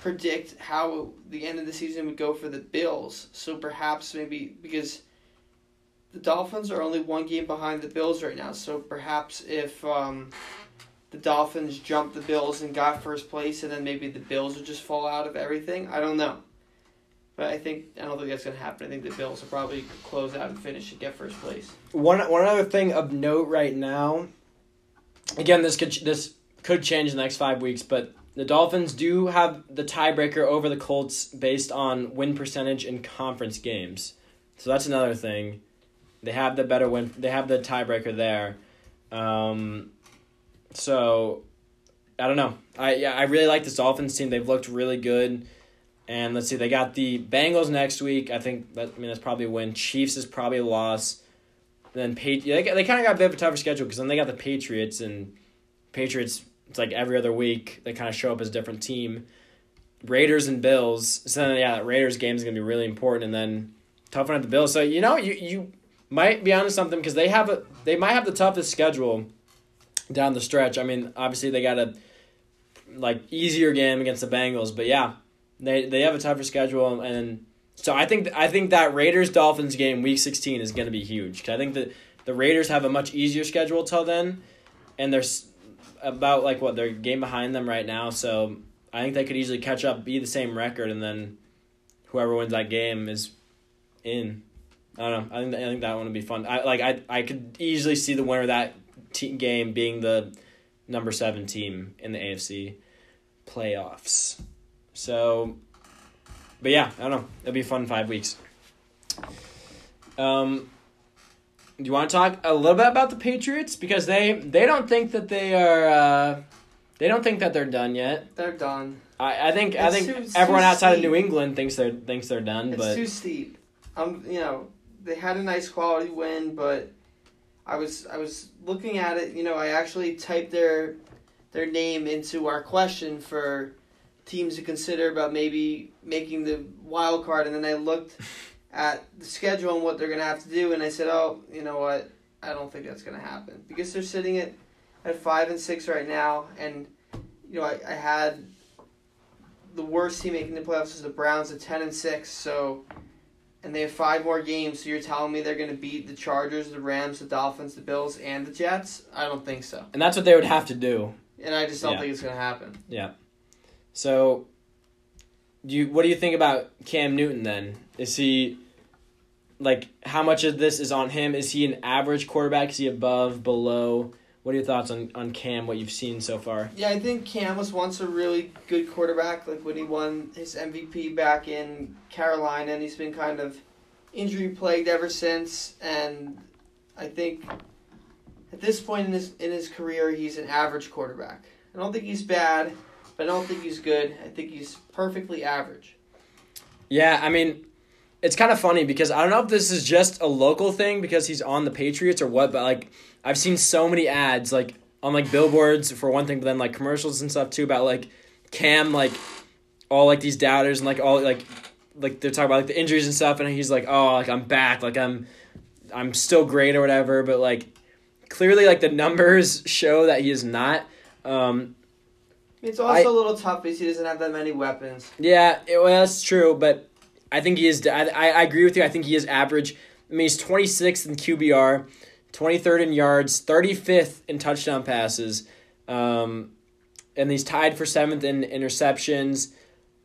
predict how the end of the season would go for the Bills. So perhaps maybe because the Dolphins are only one game behind the Bills right now. So perhaps if um, the Dolphins jump the Bills and got first place, and then maybe the Bills would just fall out of everything. I don't know. But I think I don't think that's gonna happen. I think the Bills will probably close out and finish and get first place. one one other thing of note right now. Again, this could this could change in the next five weeks, but the Dolphins do have the tiebreaker over the Colts based on win percentage in conference games. So that's another thing. They have the better win. They have the tiebreaker there. Um, so I don't know. I yeah, I really like this Dolphins team. They've looked really good. And let's see, they got the Bengals next week. I think that I mean that's probably a win. Chiefs is probably a loss. Then Pat- they they kind of got a bit of a tougher schedule because then they got the Patriots and Patriots. It's like every other week they kind of show up as a different team. Raiders and Bills. So then, yeah, that Raiders game is gonna be really important, and then tough one at the Bills. So you know you you might be onto something because they have a they might have the toughest schedule down the stretch. I mean, obviously they got a like easier game against the Bengals, but yeah, they they have a tougher schedule, and so I think I think that Raiders Dolphins game week sixteen is going to be huge. 'Cause I think that the Raiders have a much easier schedule till then, and there's about like what they're game behind them right now. So I think they could easily catch up, be the same record, and then whoever wins that game is in. I don't know. I think I think that one would be fun. I like I I could easily see the winner of that te- game being the number seven team in the AFC playoffs. So, but yeah, I don't know. It'll be fun five weeks. Um, do you want to talk a little bit about the Patriots because they they don't think that they are uh, they don't think that they're done yet. They're done. I, I think I think too- everyone too outside of. New England thinks they're thinks they're done, It's but too steep. Um, you know, they had a nice quality win, but I was I was looking at it. You know, I actually typed their their name into our question for teams to consider about maybe making the wild card, and then I looked at the schedule and what they're gonna have to do, and I said, oh, you know what? I don't think that's gonna happen because they're sitting at at five and six right now, and you know I, I had the worst team making the playoffs is the Browns at ten and six. So, and they have five more games. So you're telling me they're going to beat the Chargers, the Rams, the Dolphins, the Bills, and the Jets? I don't think so, And that's what they would have to do. and I just don't Yeah. think it's going to happen. Yeah. So, do you what do you think about Cam Newton then? Is he like how much of this is on him? Is he an average quarterback? Is he above, below? What are your thoughts on, on Cam? What you've seen so far? Yeah, I think Cam was once a really good quarterback, like when he won his MVP back in Carolina, and he's been kind of injury plagued ever since. And I think at this point in his in his career, he's an average quarterback. I don't think he's bad, but I don't think he's good. I think he's perfectly average. Yeah, I mean, it's kind of funny because I don't know if this is just a local thing because he's on the Patriots or what, but like I've seen so many ads like on like billboards for one thing, but then like commercials and stuff too about like Cam like all like these doubters and like all like like they're talking about like the injuries and stuff and he's like, "Oh, like I'm back, like I'm I'm still great or whatever," but like clearly like the numbers *laughs* show that he is not um It's also I- a little tough because he doesn't have that many weapons. Yeah, it, well, that's true, but I think he is. I, I agree with you. I think he is average. I mean, he's 26th in QBR, 23rd in yards, 35th in touchdown passes, um, and he's tied for seventh in interceptions.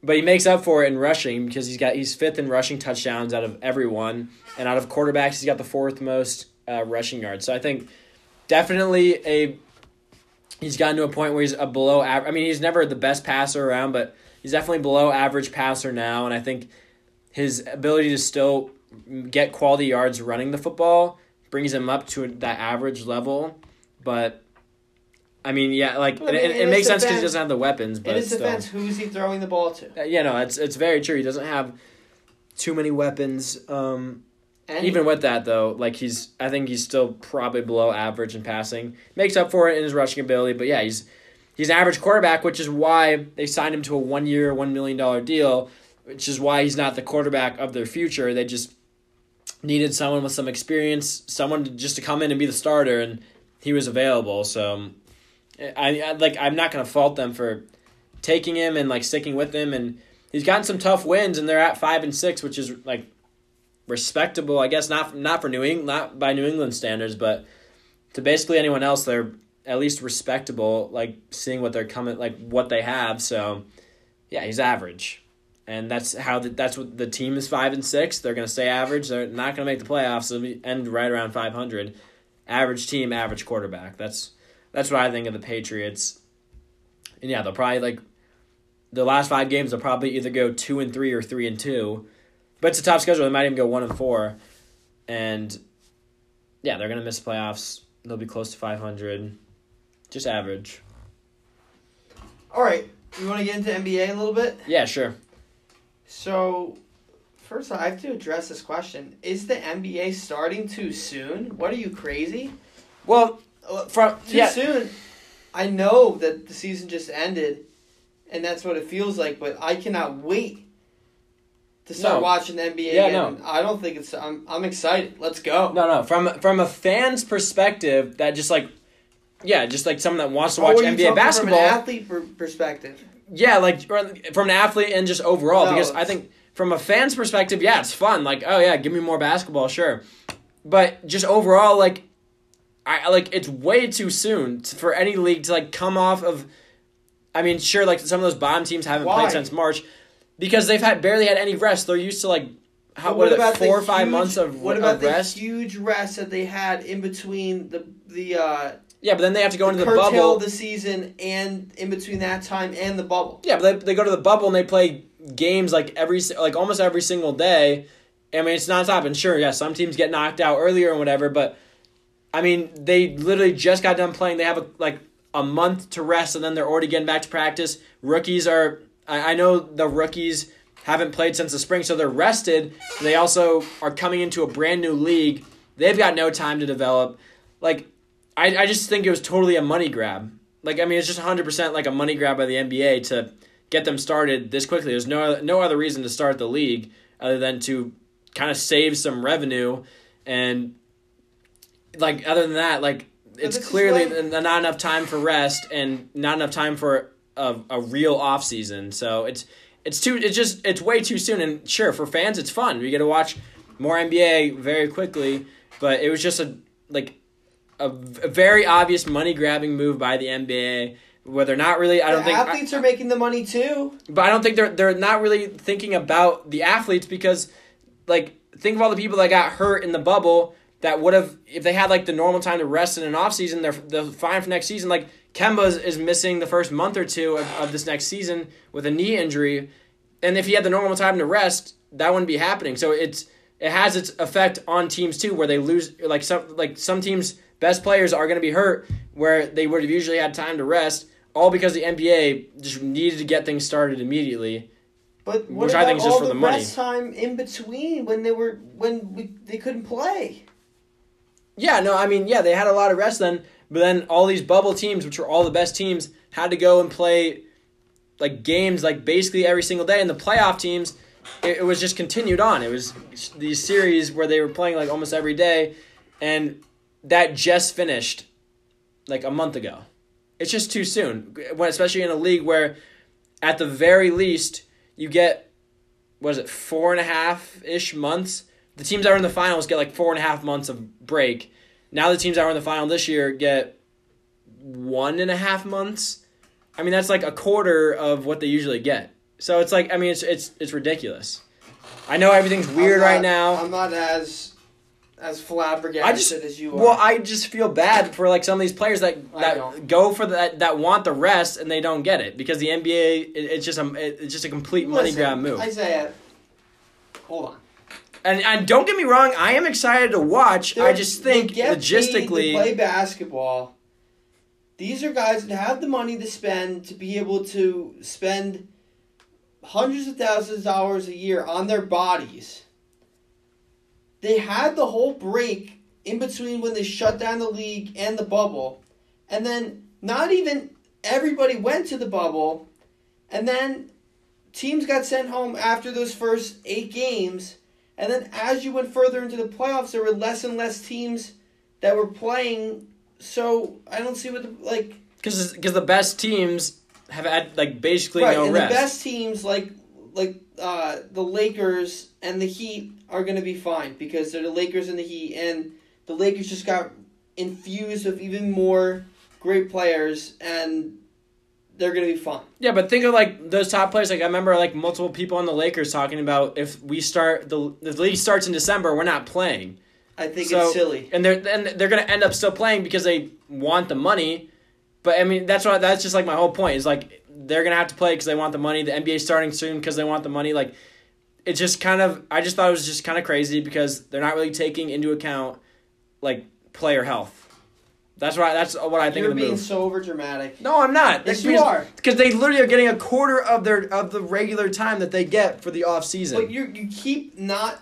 But he makes up for it in rushing because he's got he's fifth in rushing touchdowns out of everyone, and out of quarterbacks, he's got the fourth most uh, rushing yards. So I think definitely a he's gotten to a point where he's a below average. I mean, he's never the best passer around, but he's definitely below average passer now. And I think his ability to still get quality yards running the football brings him up to that average level. But I mean, yeah, like Well, I it, mean, it, it makes his sense because he doesn't have the weapons. In But his still. defense, who's he throwing the ball to? Uh, yeah, no, it's it's very true. He doesn't have too many weapons. Um, And even with that though, like he's I think he's still probably below average in passing. Makes up for it in his rushing ability, but yeah, he's he's an average quarterback, which is why they signed him to a one year, one million dollar deal, which is why he's not the quarterback of their future. They just needed someone with some experience, someone to, just to come in and be the starter, and he was available. So um, I, I like I'm not gonna fault them for taking him and like sticking with him, and he's gotten some tough wins, and they're at five and six, which is like respectable, I guess. Not not for New England, not by New England standards, but to basically anyone else, they're at least respectable. Like seeing what they're coming, like what they have. So yeah, he's average, and that's how the, that's what the team is five and six. They're gonna stay average. They're not gonna make the playoffs. They'll end right around five hundred. Average team, average quarterback. That's that's what I think of the Patriots. And yeah, they'll probably like the last five games. They'll probably either go two and three or three and two. But it's a tough schedule. They might even go one and four, and yeah, they're gonna miss playoffs. They'll be close to five hundred, just average. all right, we want to get into NBA a little bit. Yeah, sure. So, first, I have to address this question: Is the NBA starting too soon? What are you crazy? Well, uh, from Too yeah, soon. I know that the season just ended, and that's what it feels like. But I cannot wait to start No. watching the NBA. Yeah, again. no. I don't think it's. I'm. I'm excited. Let's go. no, no. From from a fan's perspective, that just like, yeah, just like someone that wants to oh, watch Or are you NBA basketball. from an athlete perspective. Yeah, like from an athlete and just overall, No, because I think from a fan's perspective, yeah, it's fun. Like, oh yeah, give me more basketball, sure. But just overall, like, I like it's way too soon for any league to like come off of. I mean, sure, like some of those bottom teams haven't Why? played since March because they've had barely had any rest. They're used to like how But what, about four or five huge- months of, what of about the rest. huge rest that they had in between the the uh, yeah, but then they have to go into the curtail bubble. the season and in between that time and the bubble? Yeah, but they, they go to the bubble and they play games like every like almost every single day. I mean, it's nonstop. And sure, yeah, some teams get knocked out earlier and whatever, but I mean, they literally just got done playing. They have a, like a month to rest, and then they're already getting back to practice. Rookies are. I, I know the rookies haven't played since the spring, so they're rested. They also are coming into a brand new league. They've got no time to develop. Like, I, I just think it was totally a money grab. Like, I mean, it's just 100% like a money grab by the NBA to get them started this quickly. There's no no other reason to start the league other than to kind of save some revenue and like other than that, like it's clearly why- not enough time for rest and not enough time for a, a real off season. So it's it's too it's just it's way too soon. And sure, for fans, it's fun. We get to watch more NBA very quickly. But it was just a like a, very obvious money grabbing move by the NBA. Where they're not really, I don't the think, athletes are making the money too. but I don't think they're they're not really thinking about the athletes because, like, think of all the people that got hurt in the bubble that would have if they had like the normal time to rest in an off season, they're they're fine for next season. Like Kemba is, is missing the first month or two of, of this next season with a knee injury, and if he had the normal time to rest, that wouldn't be happening. So it's it has its effect on teams too, where they lose like some like some teams best players are going to be hurt where they would have usually had time to rest. All because the NBA just needed to get things started immediately. But what Which about I think is just all for the, the money. time in between when they were when we, they couldn't play? Yeah, no, I mean, yeah, they had a lot of rest then, but then all these bubble teams, which were all the best teams, had to go and play like games like basically every single day. And the playoff teams, it, it was just continued on. It was these series where they were playing like almost every day, and that just finished like a month ago. It's just too soon, when especially in a league where, at the very least, you get what is it four and a half ish months. The teams that are in the finals get like four and a half months of break. Now the teams that are in the final this year get one and a half months. I mean that's like a quarter of what they usually get. So it's like I mean it's it's it's ridiculous. I know everything's weird I'm right now. I'm not as as flabbergasted I just as you are. well, I just feel bad for like some of these players that that go for that that want the rest and they don't get it because the NBA it, it's just a it- it's just a complete money Listen, grab move. Isaiah, hold on. And and don't get me wrong, I am excited to watch. I They're- just they think get paid to logistically, play basketball. These are guys that have the money to spend to be able to spend hundreds of thousands of dollars a year on their bodies. They had the whole break in between when they shut down the league and the bubble, and then not even everybody went to the bubble, and then teams got sent home after those first eight games. And then as you went further into the playoffs, there were less and less teams that were playing. So I don't see what the like because because the best teams have had like basically right, no and rest. the best teams like like uh, the Lakers and the Heat are going to be fine because they're the Lakers and the Heat, and the Lakers just got infused with even more great players, and they're going to be fine. yeah, but think of like those top players. Like I remember like multiple people on the Lakers talking about if we start the the league starts in December, we're not playing. I think So- it's silly. and they're and they're gonna end up still playing because they want the money. But I mean, that's what that's just like my whole point is like they're gonna have to play because they want the money. The NBA starting soon because they want the money. Like it's just kind of I just thought it was just kind of crazy because they're not really taking into account like player health. That's right. that's what I think You're of the being move. so over dramatic. No, I'm not. Yes, you are. Because they literally are getting a quarter of their of the regular time that they get for the off season. But you you keep not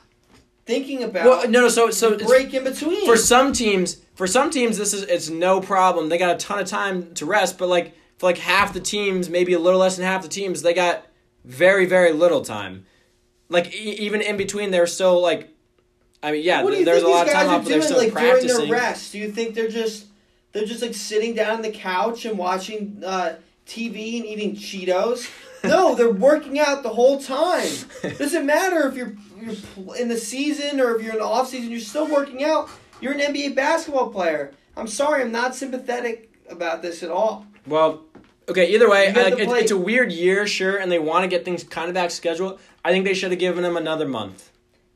thinking about well, no, no. So so break in between. for some teams for some teams this is it's no problem they got a ton of time to rest but like for like half the teams maybe a little less than half the teams they got very very little time like e- even in between they're still like i mean yeah you there's a lot of time off but they're still like during practicing their rest? Do you think they're just they're just like sitting down on the couch and watching uh, TV and eating Cheetos? *laughs* no, they're working out the whole time. Doesn't matter if you're you're in the season or if you're in the off season. You're still working out. You're an NBA basketball player. I'm sorry, I'm not sympathetic about this at all. well okay either way I, like, it's, it's a weird year sure and they want to get things kind of back scheduled i think they should have given them another month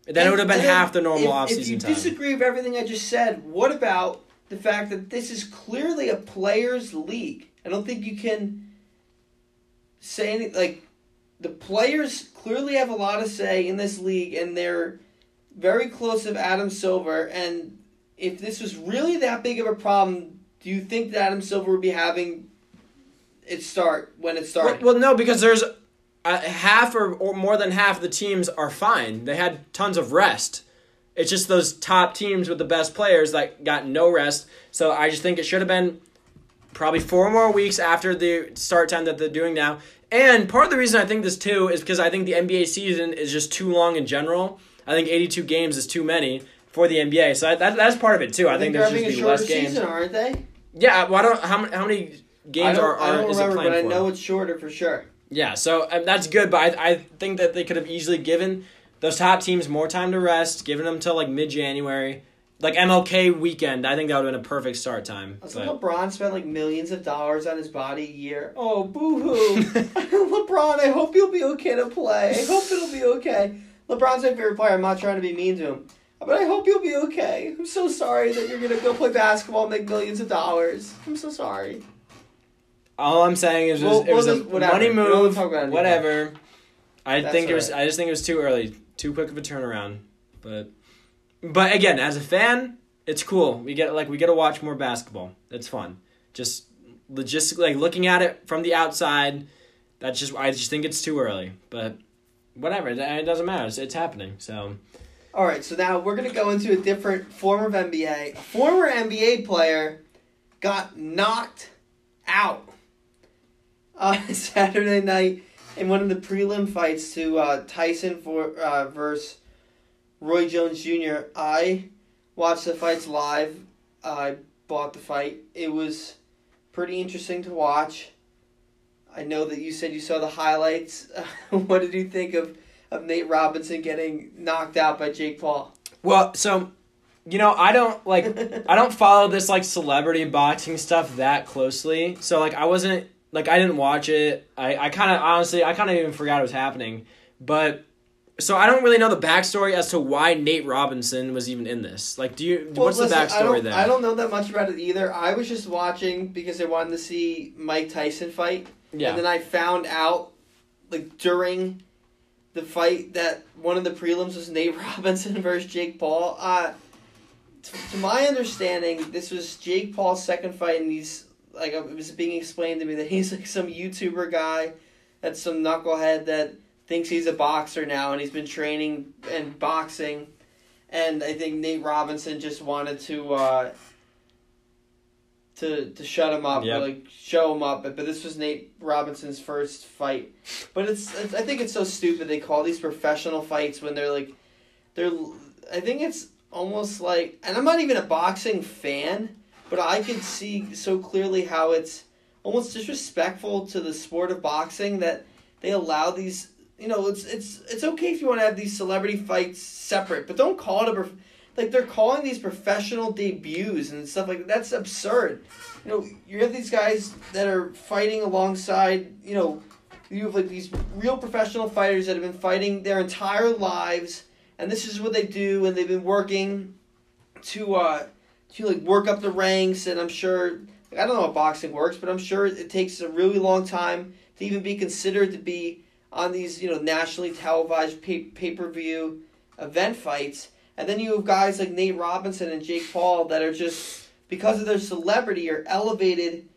then it would have been half the normal if, off If you time disagree with everything I just said, what about the fact that this is clearly a players' league? I don't think you can say any like the players clearly have a lot of say in this league, and they're very close of Adam Silver. And if this was really that big of a problem, do you think that Adam Silver would be having it start when it Well, started? well, no, because there's uh, half or, or more than half of the teams are fine. They had tons of rest. It's just those top teams with the best players that got no rest. So I just think it should have been probably four more weeks after the start time that they're doing now. And part of the reason I think this too is because I think the NBA season is just too long in general. I think 82 games is too many. for the NBA. So that, that's part of it too. I, think, they're there's just be less games. season, aren't they? Yeah, well, I don't how many how many I games don't, are, I don't remember, but I know it's shorter for sure. Yeah, so uh, that's good, but I, I think that they could have easily given those top teams more time to rest, given them till like mid January, like MLK weekend. I think that would have been a perfect start time. Like, LeBron spent like millions of dollars on his body a year. Oh, boo hoo. *laughs* *laughs* LeBron, I hope you'll be okay to play. I hope it'll be okay. LeBron's my favorite player. I'm not trying to be mean to him. But I hope you'll be okay. I'm so sorry that you're going to go play basketball and make millions of dollars. I'm so sorry. All I'm saying is, Well, it was well, a whatever. money move. about. Whatever. I That's think it was. I just think it was too early, too quick of a turnaround. But, but again, as a fan, it's cool. We get like we get to watch more basketball. It's fun. Just logistically, like looking at it from the outside, that's just. I just think it's too early. But whatever. It, doesn't matter. It's, it's happening. So All right, so now we're going to go into a different form of NBA. A former NBA player got knocked out uh, *laughs* Saturday night in one of the prelim fights to uh, Tyson for uh, versus Roy Jones Jr. I watched the fights live. I bought the fight. It was pretty interesting to watch. I know that you said you saw the highlights. *laughs* what did you think of, of Nate Robinson getting knocked out by Jake Paul? Well, so you know, I don't like I don't follow this like celebrity boxing stuff that closely. So like I wasn't like I didn't watch it. I I kind of honestly I kind of even forgot it was happening. But so I don't really know the backstory as to why Nate Robinson was even in this. Like, do you? Well, what's listen, the I backstory don't, there? I don't know that much about it either. I was just watching because I wanted to see Mike Tyson fight. Yeah. And then I found out, like, during the fight that one of the prelims was Nate *laughs* Robinson versus Jake Paul. Uh, t- to my understanding, this was Jake Paul's second fight, and he's, like, it was being explained to me that *laughs* he's, like, some YouTuber guy that's some knucklehead that thinks he's a boxer now, and he's been training and boxing. And I think Nate Robinson just wanted to uh, to to shut him up, Yep. or like show him up. But, but this was Nate Robinson's first fight. But it's, it's I think it's so stupid they call these professional fights when they're like they're I think it's almost like and I'm not even a boxing fan, but I can see so clearly how it's almost disrespectful to the sport of boxing that they allow these you know it's it's it's okay if you want to have these celebrity fights separate but don't call it a like they're calling these professional debuts and stuff like that. that's absurd you know you have these guys that are fighting alongside you know you have like these real professional fighters that have been fighting their entire lives and this is what they do and they've been working to uh to like work up the ranks and i'm sure I don't know how boxing works, but I'm sure it takes a really long time to even be considered to be on these, you know, nationally televised pay pay per view event fights. And then you have guys like Nate Robinson and Jake Paul that are just because of their celebrity are elevated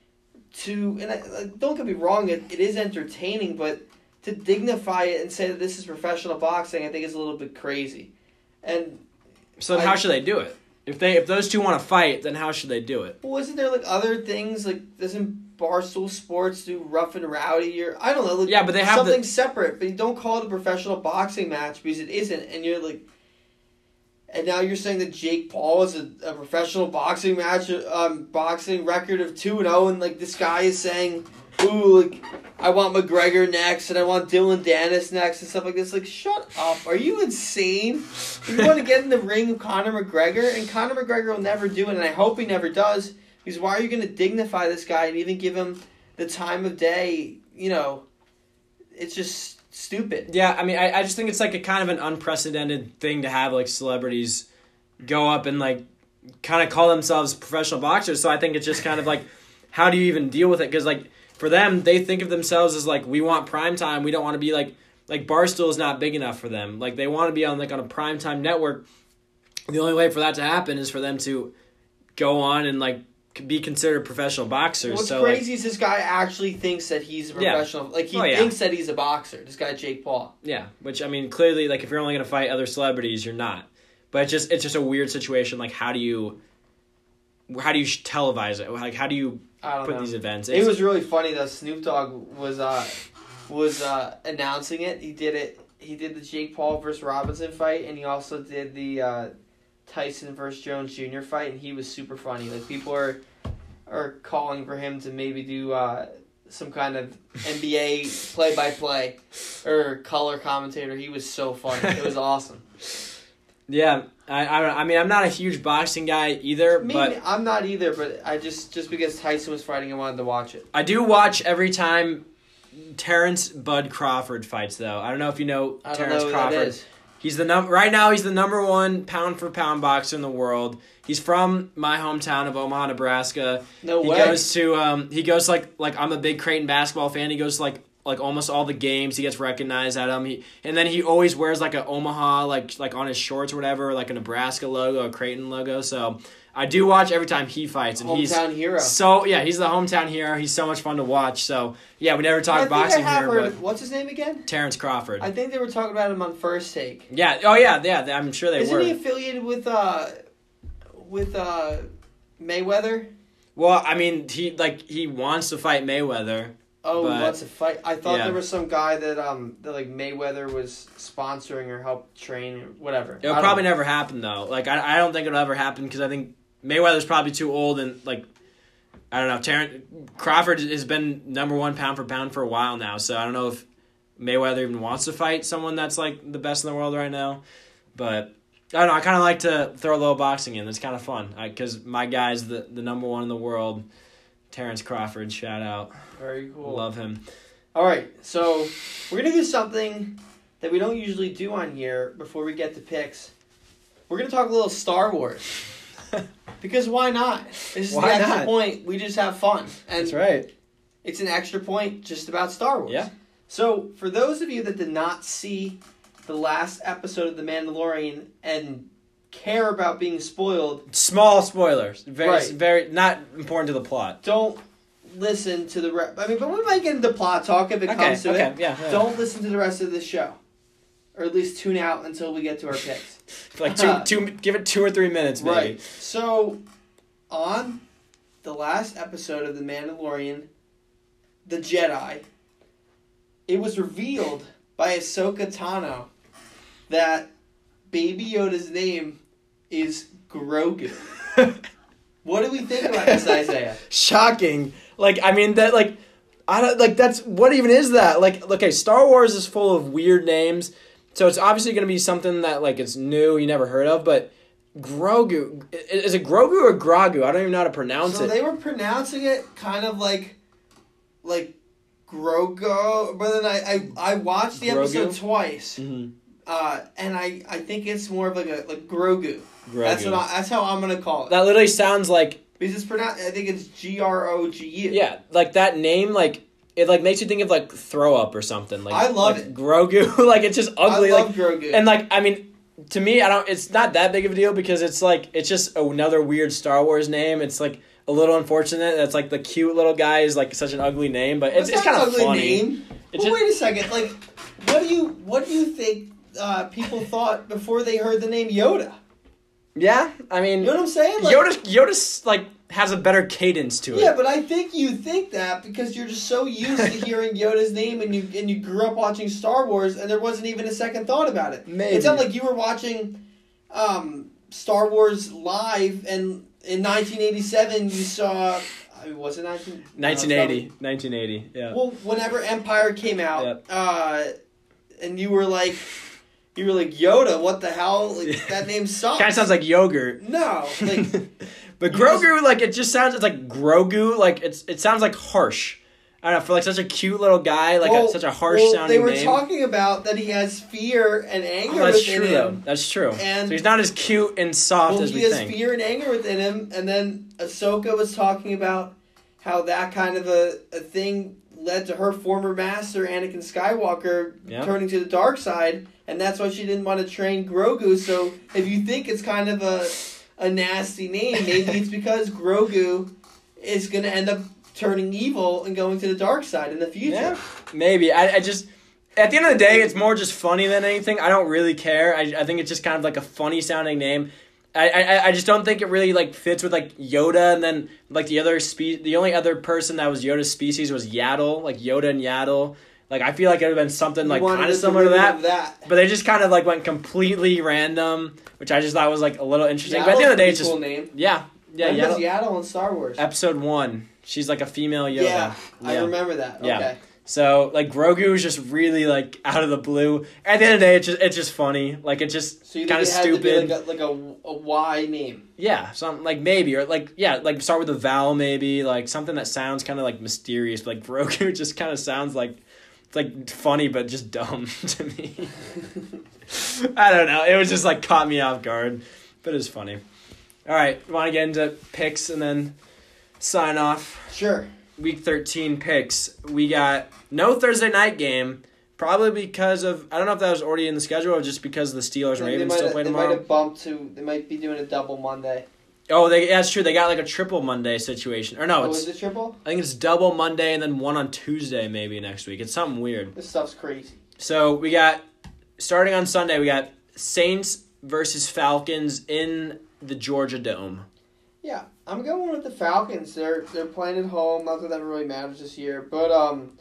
to. And I, don't get me wrong, it, it is entertaining, but to dignify it and say that this is professional boxing, I think is a little bit crazy. And so I- how should they do it? If they if those two want to fight, then how should they do it? Well, isn't there like other things like doesn't Barstool Sports do rough and rowdy or I don't know. Like, Yeah, but they have the- something separate. But you don't call it a professional boxing match because it isn't, and you're like. And now you're saying that Jake Paul is a, a professional boxing match, um, boxing record of two and zero, and like this guy is saying, "Ooh, like I want McGregor next, and I want Dillon Danis next, and stuff like this." Like, shut up! Are you insane? You want to get in the ring with Conor McGregor, and Conor McGregor will never do it, and I hope he never does. Because why are you going to dignify this guy and even give him the time of day? You know, it's just stupid. Yeah, I mean, I, I just think it's like a kind of an unprecedented thing to have like celebrities go up and like kind of call themselves professional boxers. So I think it's just kind of like, how do you even deal with it? Because like for them, they think of themselves as like we want prime time. We don't want to be like like Barstool is not big enough for them. Like they want to be on like on a prime time network. The only way for that to happen is for them to go on and like be considered professional boxers. What's so like, crazy is this guy actually thinks that he's a Yeah. professional. Like he Oh, yeah. thinks that he's a boxer. This guy Jake Paul. Yeah, which I mean, clearly, like if you're only gonna fight other celebrities, you're not. But it's just it's just a weird situation. Like, how do you, how do you televise it? Like, how do you put know. these events? It was really funny though. Snoop Dogg was uh was uh announcing it. He did it. He did the Jake Paul versus Robinson fight, and he also did the uh, Tyson versus Jones Jr. fight, and he was super funny. Like people are are calling for him to maybe do uh, some kind of NBA play by play or color commentator. He was so funny. It was *laughs* awesome. Yeah, I, I, don't- I mean, I'm not a huge boxing guy either, but I'm not either, but I just just because Tyson was fighting, I wanted to watch it. I do watch every time Terence Bud Crawford fights. Though I don't know if you know I Terence know Crawford. He's the num right now. He's the number one pound for pound boxer in the world. He's from my hometown of Omaha, Nebraska. No he way. goes to um he goes like like I'm a big Creighton basketball fan. He goes to, like like almost all the games. He gets recognized at them. He and then he always wears like a Omaha like like on his shorts or whatever, like a Nebraska logo, a Creighton logo. So I do watch every time he fights, and he's Hometown hero. So yeah, he's the hometown hero. He's so much fun to watch. So yeah, we never talk boxing here, heard. What's his name again? Terence Crawford. I think they were talking about him on First Take. yeah. Oh yeah. Yeah. I'm sure they Isn't were. he affiliated with uh with uh Mayweather? Well, I mean, he like he wants to fight Mayweather. Oh, But- what's a fight? I thought yeah. there was some guy that um that like Mayweather was sponsoring or helped train or whatever. It'll probably know. never happen though. Like I, I don't think it'll ever happen because I think Mayweather's probably too old and like I don't know. Terence Crawford has been number one pound for pound for a while now, so I don't know if Mayweather even wants to fight someone that's like the best in the world right now. But I don't know. I kind of like to throw a little boxing in. It's kind of fun because my guy's the the number one in the world. Terence Crawford, shout out, Very cool. love him. All right, so we're gonna do something that we don't usually do on here before we get to picks. We're gonna talk a little Star Wars. *laughs* because why not? This is Why the extra not? point. We just have fun, and right. it's an extra point just about Star Wars. Yeah. So, for those of you that did not see the last episode of The Mandalorian and care about being spoiled, Small spoilers. Very, Right. very not important to the plot. don't listen to the rest. I mean, but we might get into plot talk if it Okay, comes to okay, it. yeah, yeah. Don't listen to the rest of the show, or at least tune out until we get to our picks. *laughs* Like two, *laughs* two, give it two or three minutes, maybe. right. So, on the last episode of The Mandalorian, The Jedi, it was revealed by Ahsoka Tano that Baby Yoda's name is Grogu. *laughs* what do we think about this, Isaiah? *laughs* Shocking. Like, I mean, that like, I don't like. That's what even is that? Like, okay, Star Wars is full of weird names, so it's obviously going to be something that like it's new, you never heard of. But Grogu is it Grogu or Gragu? I don't even know how to pronounce So it. they were pronouncing it kind of like, like Grogu, but then I I, I watched the episode Grogu? twice. Mhm. Uh, and I, I think it's more of like a like Grogu. That's what I, that's how I'm gonna call it. That literally sounds like because it's pronounced. I think it's G R O G U. yeah, like that name like. It like makes you think of like throw up or something. Like I love like it. Grogu. *laughs* like it's just I ugly. love like Grogu. And like I mean, to me, I don't. It's not that big of a deal because it's like it's just another weird Star Wars name. It's like a little unfortunate. That's like the cute little guy is like such an ugly name, but it's, it's kind of funny. name. It Well, just- wait a second. Like, what do you what do you think uh, people thought before they heard the name Yoda? Yeah, I mean, You know what I'm saying? Like, Yoda Yoda like has a better cadence to it. Yeah, but I think you think that because you're just so used to *laughs* hearing Yoda's name and you and you grew up watching Star Wars and there wasn't even a second thought about it. Maybe. It's not like you were watching um, Star Wars live and in 1987 you saw. I mean, was it 19? 1980, 1980. Yeah. Well, whenever Empire came out, Yep. uh, and you were like, you were like Yoda. What the hell? Like, that name sucks. kind of sounds like yogurt. no. Like *laughs* but Grogu, like it just sounds. It's like Grogu. Like it's it sounds like harsh. I don't know for like such a cute little guy, like well, a, such a harsh well, sounding They were name. talking about that he has fear and anger Oh, that's within true him. That's true. And- so he's not as cute and soft Well, as he has fear and anger within him, and then Ahsoka was talking about how that kind of a, a thing led to her former master, Anakin Skywalker, Yeah. turning to the dark side, and that's why she didn't want to train Grogu. So if you think it's kind of a a nasty name, maybe it's because Grogu is going to end up turning evil and going to the dark side in the future. Yeah, maybe. I, I just at the end of the day, it's more just funny than anything. I don't really care. I, I think it's just kind of like a funny sounding name. I, I, I just don't think it really like fits with like Yoda and then like the other spe- the only other person that was Yoda's species was Yaddle, like Yoda and Yaddle. Like I feel like it would have been something like kind of similar to that, that. but they just kind of like went completely random, which I just thought was like a little interesting. but at the end of the day, it's just cool name. yeah, yeah, Yeah, yeah. Yaddle in Star Wars. Episode one, she's like a female Yoda. Yeah, I remember that. Yeah. So like Grogu is just really like out of the blue. At the end of the day, it's just it's just funny. Like it's just So kind of think it had stupid. like a, like a, a Y name. Yeah, some like maybe or like yeah, like start with a vowel maybe, like something that sounds kind of like mysterious. But like *laughs* Grogu just kind of sounds like it's like funny but just dumb *laughs* to me. I don't know. It was just like caught me off guard, but it was funny. All right, want to get into picks and then sign off. Sure. Week thirteen picks. We got no Thursday night game. Probably because of I don't know if that was already in the schedule or just because the Steelers and Ravens still play they might tomorrow. have bumped to. They might be doing a double Monday. Oh, they that's true. They got like a triple Monday situation. Or no, Oh, it's is it triple? I think it's double Monday and then one on Tuesday maybe next week. It's something weird. This stuff's crazy. So we got starting on Sunday. We got Saints versus Falcons in the Georgia Dome. Yeah, I'm going with the Falcons. They're they're playing at home. Not that that really matters this year, but um,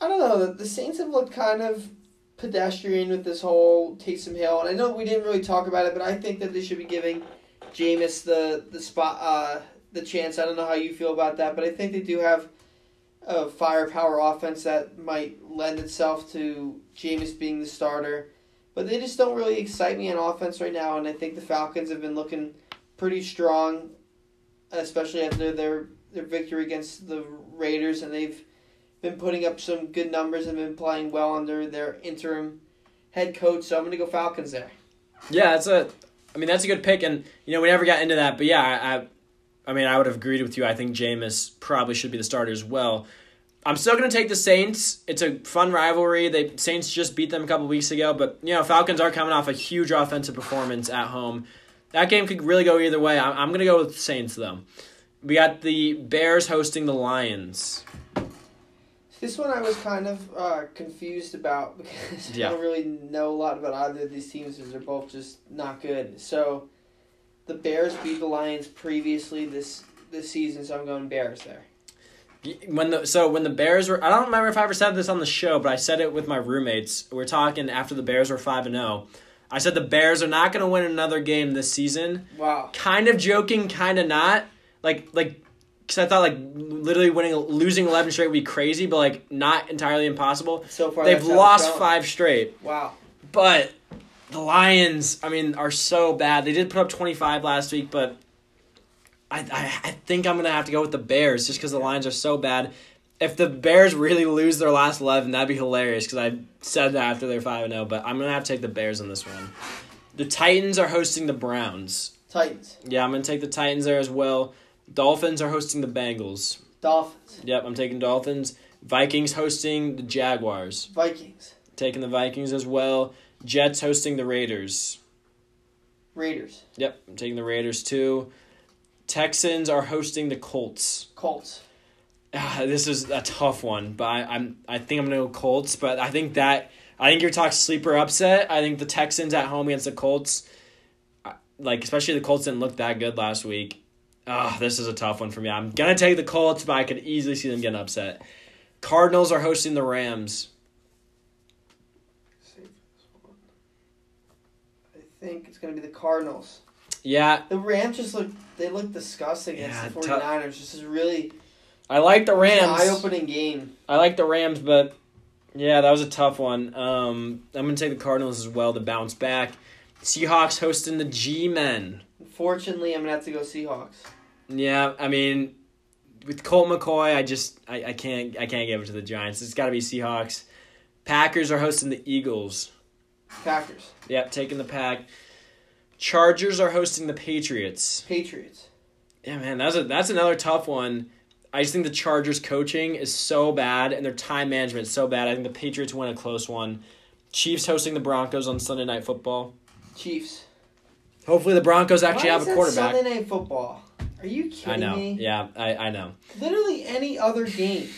I don't know. The, the Saints have looked kind of pedestrian with this whole Taysom Hill, and I know we didn't really talk about it, but I think that they should be giving Jameis the the spot uh the chance. I don't know how you feel about that, but I think they do have a firepower offense that might lend itself to Jameis being the starter. But they just don't really excite me on offense right now, and I think the Falcons have been looking pretty strong, especially after their their victory against the Raiders, and they've been putting up some good numbers and been playing well under their interim head coach. So I'm going to go Falcons there. Yeah, that's a. I mean, that's a good pick, and you know we never got into that, but yeah, I, I, I mean, I would have agreed with you. I think Jameis probably should be the starter as well. I'm still gonna take the Saints. It's a fun rivalry. The Saints just beat them a couple weeks ago, but you know Falcons are coming off a huge offensive performance at home. That game could really go either way. I'm, I'm gonna go with the Saints though. We got the Bears hosting the Lions. This one I was kind of uh, confused about *laughs* because Yeah. I don't really know a lot about either of these teams as they're both just not good. So the Bears beat the Lions previously this this season, so I'm going Bears there. When the so when the Bears were I don't remember if I ever said this on the show, but I said it with my roommates. We are talking after the Bears were five and zero. I said the Bears are not going to win another game this season. Wow. Kind of joking, kind of not. Like like because I thought like literally winning losing eleven straight would be crazy, but like not entirely impossible. So far They've that's how it's lost five straight, Wow. but the Lions, I mean, are so bad. They did put up twenty five last week, but I, I I think I'm gonna have to go with the Bears just because the Lions are so bad. If the Bears really lose their last eleven, that'd be hilarious because I said that after they're five and zero. But I'm gonna have to take the Bears on this one. The Titans are hosting the Browns. Titans. Yeah, I'm gonna take the Titans there as well. Dolphins are hosting the Bengals. Dolphins. Yep, I'm taking Dolphins. Vikings hosting the Jaguars. Vikings. Taking the Vikings as well. Jets hosting the Raiders. Raiders. Yep, I'm taking the Raiders too. Texans are hosting the Colts. Colts. Ah, this is a tough one, but I, I'm I think I'm gonna go Colts. But I think that I think you're talking sleeper upset. I think the Texans at home against the Colts, like especially the Colts didn't look that good last week. Ah, this is a tough one for me. I'm gonna take the Colts, but I could easily see them getting upset. Cardinals are hosting the Rams. I think it's going to be the Cardinals. Yeah, The Rams just look they look disgusting Yeah, against the tough. 49ers. This is really I like the Rams. eye-opening game. I like the Rams, but yeah, that was a tough one. Um, I'm gonna take the Cardinals as well to bounce back. Seahawks hosting the G-men. Unfortunately, I'm going to have to go Seahawks. Yeah, I mean, with Colt McCoy, I just I, I can't I can't give it to the Giants. It's got to be Seahawks. Packers are hosting the Eagles. Packers. Yep, taking the pack. Chargers are hosting the Patriots. Patriots. Yeah, man, that's a that's another tough one. I just think the Chargers coaching is so bad and their time management is so bad. I think the Patriots win a close one. Chiefs hosting the Broncos on Sunday Night Football. Chiefs. Hopefully the Broncos actually Why have is a that quarterback. Sunday Night Football. Are you kidding me? I know. me? Yeah, I, I know. Literally any other game.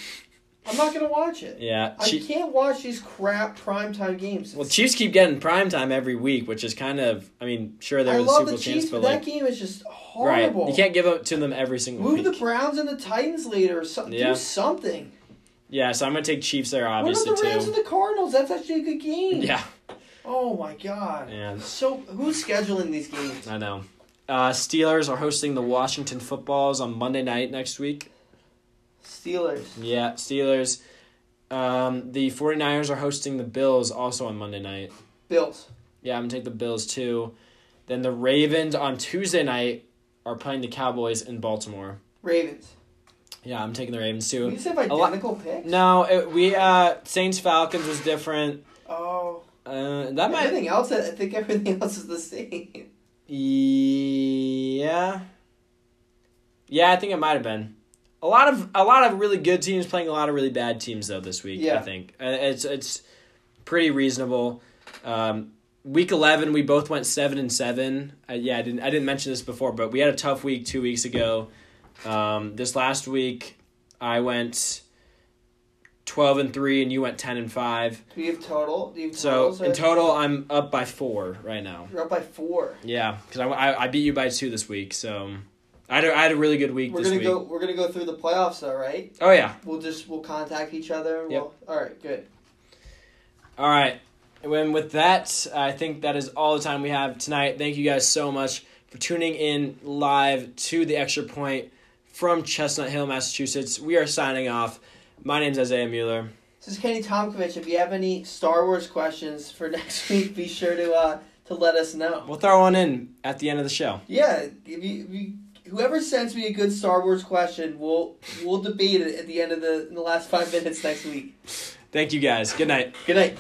I'm not going to watch it. Yeah. I can't watch these crap primetime games. well, Chiefs keep getting prime time every week, which is kind of I mean, sure I they're the love Super Bowl Chiefs, chance, but but that like game is just horrible. right, you can't give it to them every single week. Move the. Browns and the Titans later or something. Yeah. Do something. Yeah, so I'm gonna take Chiefs there, What obviously about the Rams too. and the Cardinals? That's actually a good game. Yeah, Oh my god. Yeah. So who's scheduling these games? I know. Uh, Steelers are hosting the Washington Footballs on Monday night next week. Steelers. Yeah, Steelers. Um, the 49ers are hosting the Bills also on Monday night. Bills. Yeah, I'm gonna take the Bills too. Then the Ravens on Tuesday night are playing the Cowboys in Baltimore. Ravens. Yeah, I'm taking the Ravens too. just have A lot- identical picks. No, it, we uh Saints Falcons was different. Oh. Uh, that might Everything else, I think everything *laughs* else is the same. Yeah. Yeah, I think it might have been. A lot of a lot of really good teams playing a lot of really bad teams though this week. Yeah. I think Uh, it's it's pretty reasonable. Um, week eleven, we both went seven and seven. Uh, yeah, I didn't I didn't mention this before, but we had a tough week two weeks ago. Um, this last week, I went twelve and three, and you went ten and five. Do you have total? Do you have So in total, I'm up by four right now. You're up by four. Yeah, because I, I, I beat you by two this week, so I had a, I had a really good week We're gonna week. go. We're gonna go through the playoffs, though, right? Oh yeah, We'll just we'll contact each other. and Yep. We'll, all right. Good. all right. And with that, I think that is all the time we have tonight. Thank you guys so much for tuning in live to the Extra Point from Chestnut Hill, Massachusetts. We are signing off. My name is Isaiah Mueller. This is Kenny Tomkovich. If you have any Star Wars questions for *laughs* next week, be sure to uh to let us know. We'll throw one in at the end of the show. Yeah, if you, if you whoever sends me a good Star Wars question, we'll we'll debate it at the end of the in the last five minutes next week. Thank you guys. Good night. Good night.